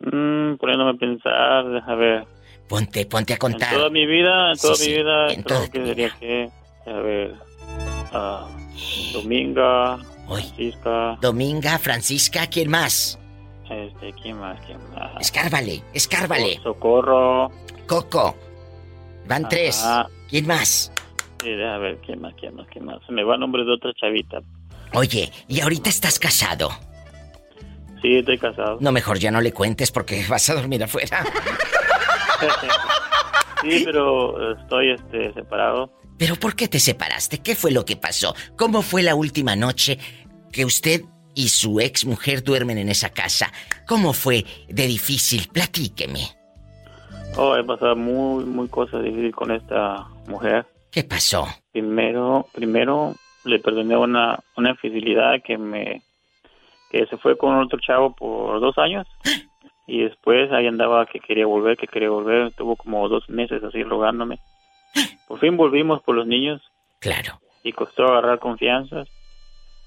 Mm, poniéndome a pensar, a ver.
Ponte, ponte a
En
contar.
toda mi vida, en toda
Sí,
mi
sí,
vida,
en
creo que diría que, a ver,
ah, Dominga, Francisca,
Dominga, Francisca, ¿quién más?
Este, ¿quién más? ¿Quién más?
Escárvale, escárvale.
Socorro.
Coco. Van tres. ¿Quién más?
Sí, a ver, ¿quién más? ¿Quién más? ¿Quién más? Se me va el nombre de otra chavita.
Oye, ¿y ahorita estás casado?
Sí, estoy casado.
No, mejor ya no le cuentes porque vas a dormir afuera.
sí, pero estoy este, separado.
¿Pero por qué te separaste? ¿Qué fue lo que pasó? ¿Cómo fue la última noche que usted y su ex mujer duermen en esa casa? ¿Cómo fue de difícil? Platíqueme.
Oh, he pasado muy, muy cosas difíciles con esta mujer.
¿Qué pasó?
Primero, primero le perdoné una, una infidelidad que me que se fue con otro chavo por dos años y después ahí andaba que quería volver, que quería volver, estuvo como dos meses así rogándome. Por fin volvimos por los niños.
Claro.
Y costó agarrar confianza.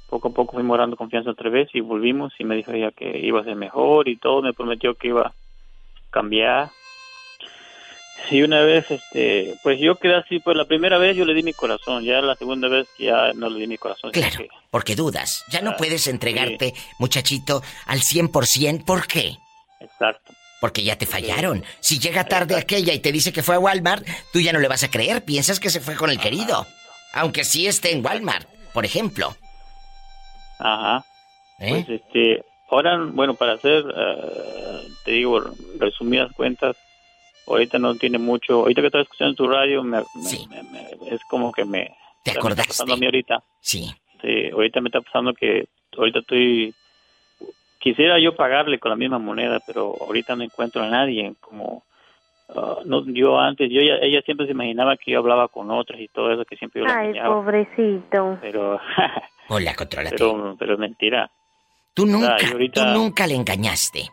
Poco a poco fuimos agarrando confianza otra vez y volvimos y me dijo ella que iba a ser mejor y todo, me prometió que iba a cambiar. Y una vez, este, pues yo quedé así, pues la primera vez yo le di mi corazón, ya la segunda vez ya no le di mi corazón.
Claro,
que-
porque dudas. Ya no
Ah,
puedes entregarte, muchachito, al 100%. ¿Por qué?
Exacto.
Porque ya te fallaron. Si llega tarde aquella y te dice que fue a Walmart, tú ya no le vas a creer. Piensas que se fue con el querido. Aunque sí esté en Walmart, por ejemplo.
Ajá.
¿Eh?
Pues este, ahora, bueno, para hacer, eh, te digo, resumidas cuentas, ahorita no tiene mucho, ahorita que estaba escuchando tu radio, me, me- me- me- es como que me...
¿Te
está
acordaste?
pasando a mí ahorita.
Sí.
Sí, ahorita me está pasando que ahorita estoy... Quisiera yo pagarle con la misma moneda, pero ahorita no encuentro a nadie como... ah, no, yo antes, yo ella, ella siempre se imaginaba que yo hablaba con otras y todo eso, que siempre yo la
Ay, pobrecito.
pero,
Hola, contrólate.
pero, pero es mentira.
Tú nunca,
ahorita-
tú nunca le engañaste.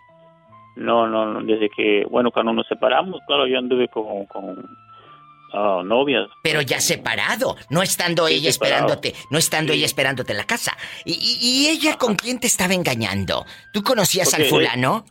No, no, no, desde que, bueno, cuando nos separamos, claro, yo anduve con, con ah, novias.
Pero ya separado, no estando
Sí,
ella
separado.
esperándote, no estando ella esperándote en la casa. ¿Y, y- y ella con quién te estaba engañando? ¿Tú conocías
Porque,
al fulano?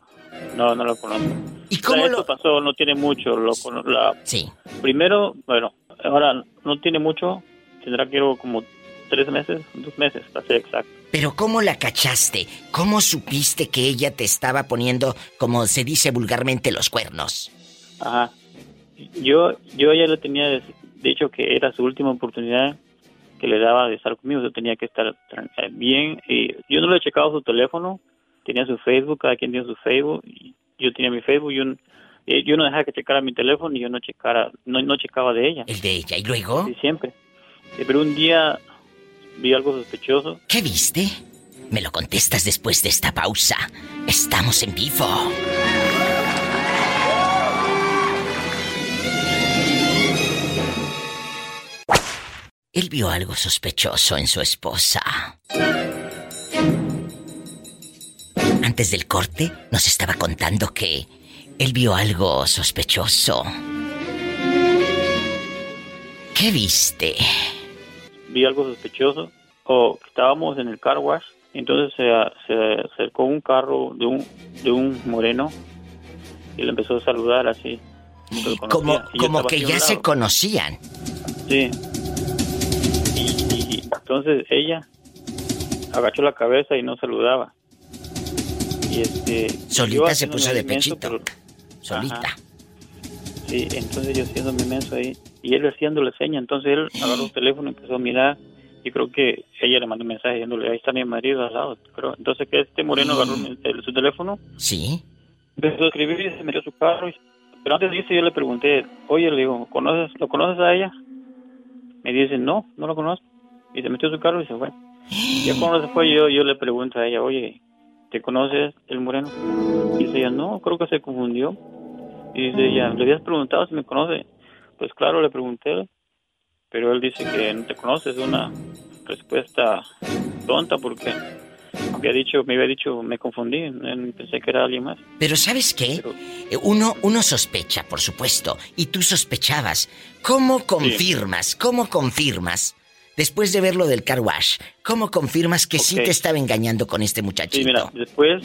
No, no lo conozco.
¿Y
O sea, esto pasó, no tiene mucho. Lo, la,
Sí.
Primero, bueno, ahora no tiene mucho, tendrá que ir como tres meses, dos meses, para ser exacto.
Pero ¿cómo la cachaste? ¿Cómo supiste que ella te estaba poniendo, como se dice vulgarmente, los cuernos?
Ajá. Yo, yo ya le tenía dicho que era su última oportunidad que le daba de estar conmigo, yo tenía que estar eh, bien. Y yo no le he checado su teléfono, tenía su Facebook, cada quien tiene su Facebook, y yo tenía mi Facebook, yo, eh, yo no dejaba que checara mi teléfono y yo no checara, no, no checaba de ella.
¿El de ella? ¿Y luego?
Sí, siempre. Sí, pero un día vi algo sospechoso.
¿Qué viste? Me lo contestas después de esta pausa. Estamos en vivo. Él vio algo sospechoso en su esposa. Antes del corte nos estaba contando que él vio algo sospechoso. ¿Qué viste?
vi algo sospechoso o que estábamos en el car wash entonces se, se acercó un carro de un de un moreno y le empezó a saludar así
Como, como que ya se conocían.
sí y entonces ella agachó la cabeza y no saludaba y este
Solita se puso de pechito.
pero-
Solita.
Ajá. Sí, entonces yo haciéndome menso ahí y él haciéndole seña, entonces él agarró el teléfono y empezó a mirar y creo que ella le mandó un mensaje diciéndole, ahí está mi marido al lado, creo. Entonces que este moreno agarró el- el- su teléfono,
Sí.
empezó a escribir y se metió a su carro, y- pero antes de irse yo le pregunté, oye, le digo, ¿conoces, ¿lo conoces a ella? Me dice, no, no lo conozco. Y se metió a su carro y se fue. Ya cuando se fue yo, yo le pregunto a ella, oye, ¿te conoces el moreno? Y dice ella, no, creo que se confundió. Y dice ella, ¿le habías preguntado si me conoce? Pues claro, le pregunté, pero él dice que no te conoce, es una respuesta tonta porque había dicho, me había dicho, me confundí, eh, pensé que era alguien más.
Pero ¿sabes qué? Eh, Uno, uno sospecha, por supuesto, y tú sospechabas. ¿Cómo confirmas? ¿Cómo confirmas? Después de ver lo del car wash, ¿cómo confirmas que sí
Ok.
te estaba engañando con este muchachito?
Sí, mira, después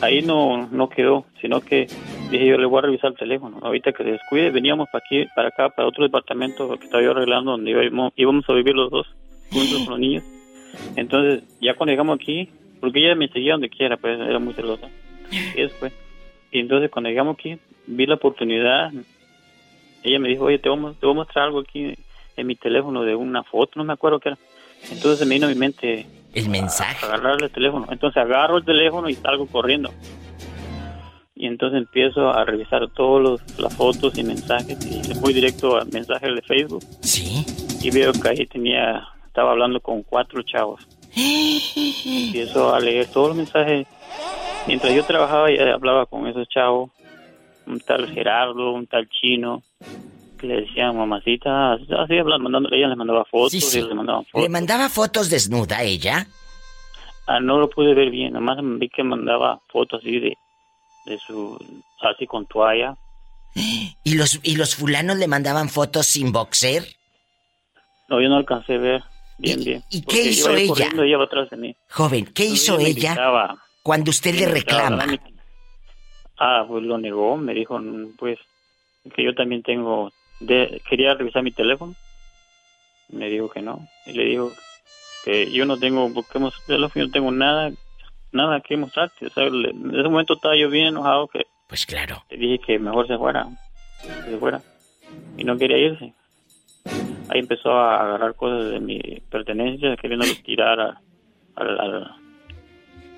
ahí no no quedó, sino que dije yo le voy a revisar el teléfono. Ahorita que se descuide, veníamos para aquí, para acá, para otro departamento que estaba yo arreglando donde íbamos, íbamos a vivir los dos. juntos con los niños. Entonces, ya cuando llegamos aquí, porque ella me seguía donde quiera, pues era muy celosa. Y después, y entonces cuando llegamos aquí, vi la oportunidad. Ella me dijo, oye, te voy, a- te voy a mostrar algo aquí en mi teléfono de una foto, no me acuerdo qué era. Entonces se me vino a mi mente
el mensaje.
agarrar el teléfono. Entonces agarro el teléfono y salgo corriendo. Y entonces empiezo a revisar todas las fotos y mensajes y le voy directo al mensaje de Facebook.
Sí.
Y veo que ahí tenía, estaba hablando con cuatro chavos. Empiezo a leer todos los mensajes. Mientras yo trabajaba y hablaba con esos chavos, un tal Gerardo, un tal Chino, que le decían mamacita, así hablando, mandando, ella les mandaba fotos
Sí, sí.
y les mandaban fotos.
¿Le mandaba fotos desnuda ella?
Ah, no lo pude ver bien, nomás vi que mandaba fotos así de, de su, así con toalla.
¿Y los, ¿Y los fulanos le mandaban fotos sin boxer?
No, yo no alcancé a ver bien, bien.
y qué hizo ella?
corriendo, ella iba atrás de mí.
Joven, ¿qué
Entonces
hizo ella
gritaba,
cuando usted le
gritaba,
reclama?
Ah, pues lo negó, me dijo, "Mm, pues, que yo también tengo, de, quería revisar mi teléfono. Me dijo que no. Y le digo que yo no tengo, teléfono, yo no tengo nada, nada que mostrarte. O sea, le- en ese momento estaba yo bien enojado que
Pues claro.
le dije que mejor se fuera, que se fuera. Y no quería irse. Ahí empezó a agarrar cosas de mi pertenencia, queriendo tirar a- al, al,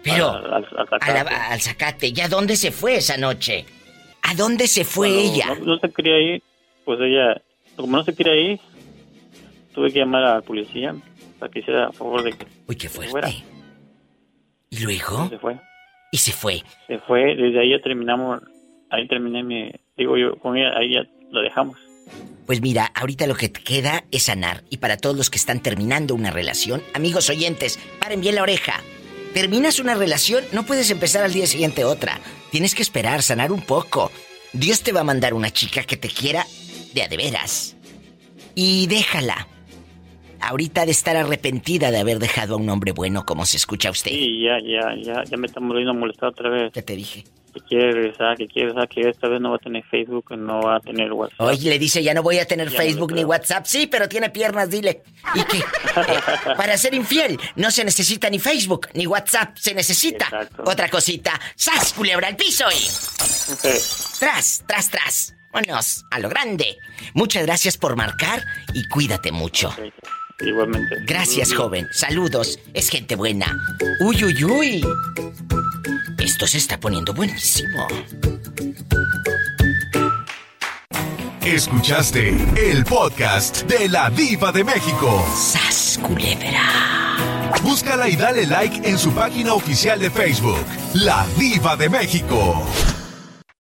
Pero,
al, al-
A la- al zacate. ¿Ya dónde se fue esa noche? ¿A dónde se fue ella?
No, no se quería ir, pues ella, como no se quería ir, tuve que llamar a la policía para que hiciera a favor de que
Uy, qué
se fuera.
¿Y luego?
Se fue.
Y se fue.
Se fue, desde ahí ya terminamos, ahí terminé mi, digo yo, con ella, ahí ya lo dejamos.
Pues mira, ahorita lo que te queda es sanar. Y para todos los que están terminando una relación, amigos oyentes, paren bien la oreja. Terminas una relación, no puedes empezar al día siguiente otra. Tienes que esperar, sanar un poco. Dios te va a mandar una chica que te quiera de a de veras. Y déjala. Ahorita de estar arrepentida de haber dejado a un hombre bueno como se escucha usted.
Sí, ya, ya, ya, ya me está volviendo a molestar otra vez.
¿Qué te dije?
Que quiere regresar, que quiere regresar, que esta vez no va a tener Facebook, no va a tener WhatsApp.
Oye, le dice, ya no voy a tener
Ya no le
Facebook ni. WhatsApp. Sí, pero tiene piernas, dile. ¿Y qué? Eh, para ser infiel, no se necesita ni Facebook ni WhatsApp. Se necesita otra cosita. ¡Sas, culebra al piso y... Tras, tras, tras. Vámonos, a lo grande. Muchas gracias por marcar y cuídate mucho.
Igualmente.
Gracias, joven. Saludos. Es gente buena. Uy, uy, uy. Esto se está poniendo buenísimo.
Escuchaste el podcast de la Diva de México.
¡Sas, culebra!
Búscala y dale like en su página oficial de Facebook, La Diva de México.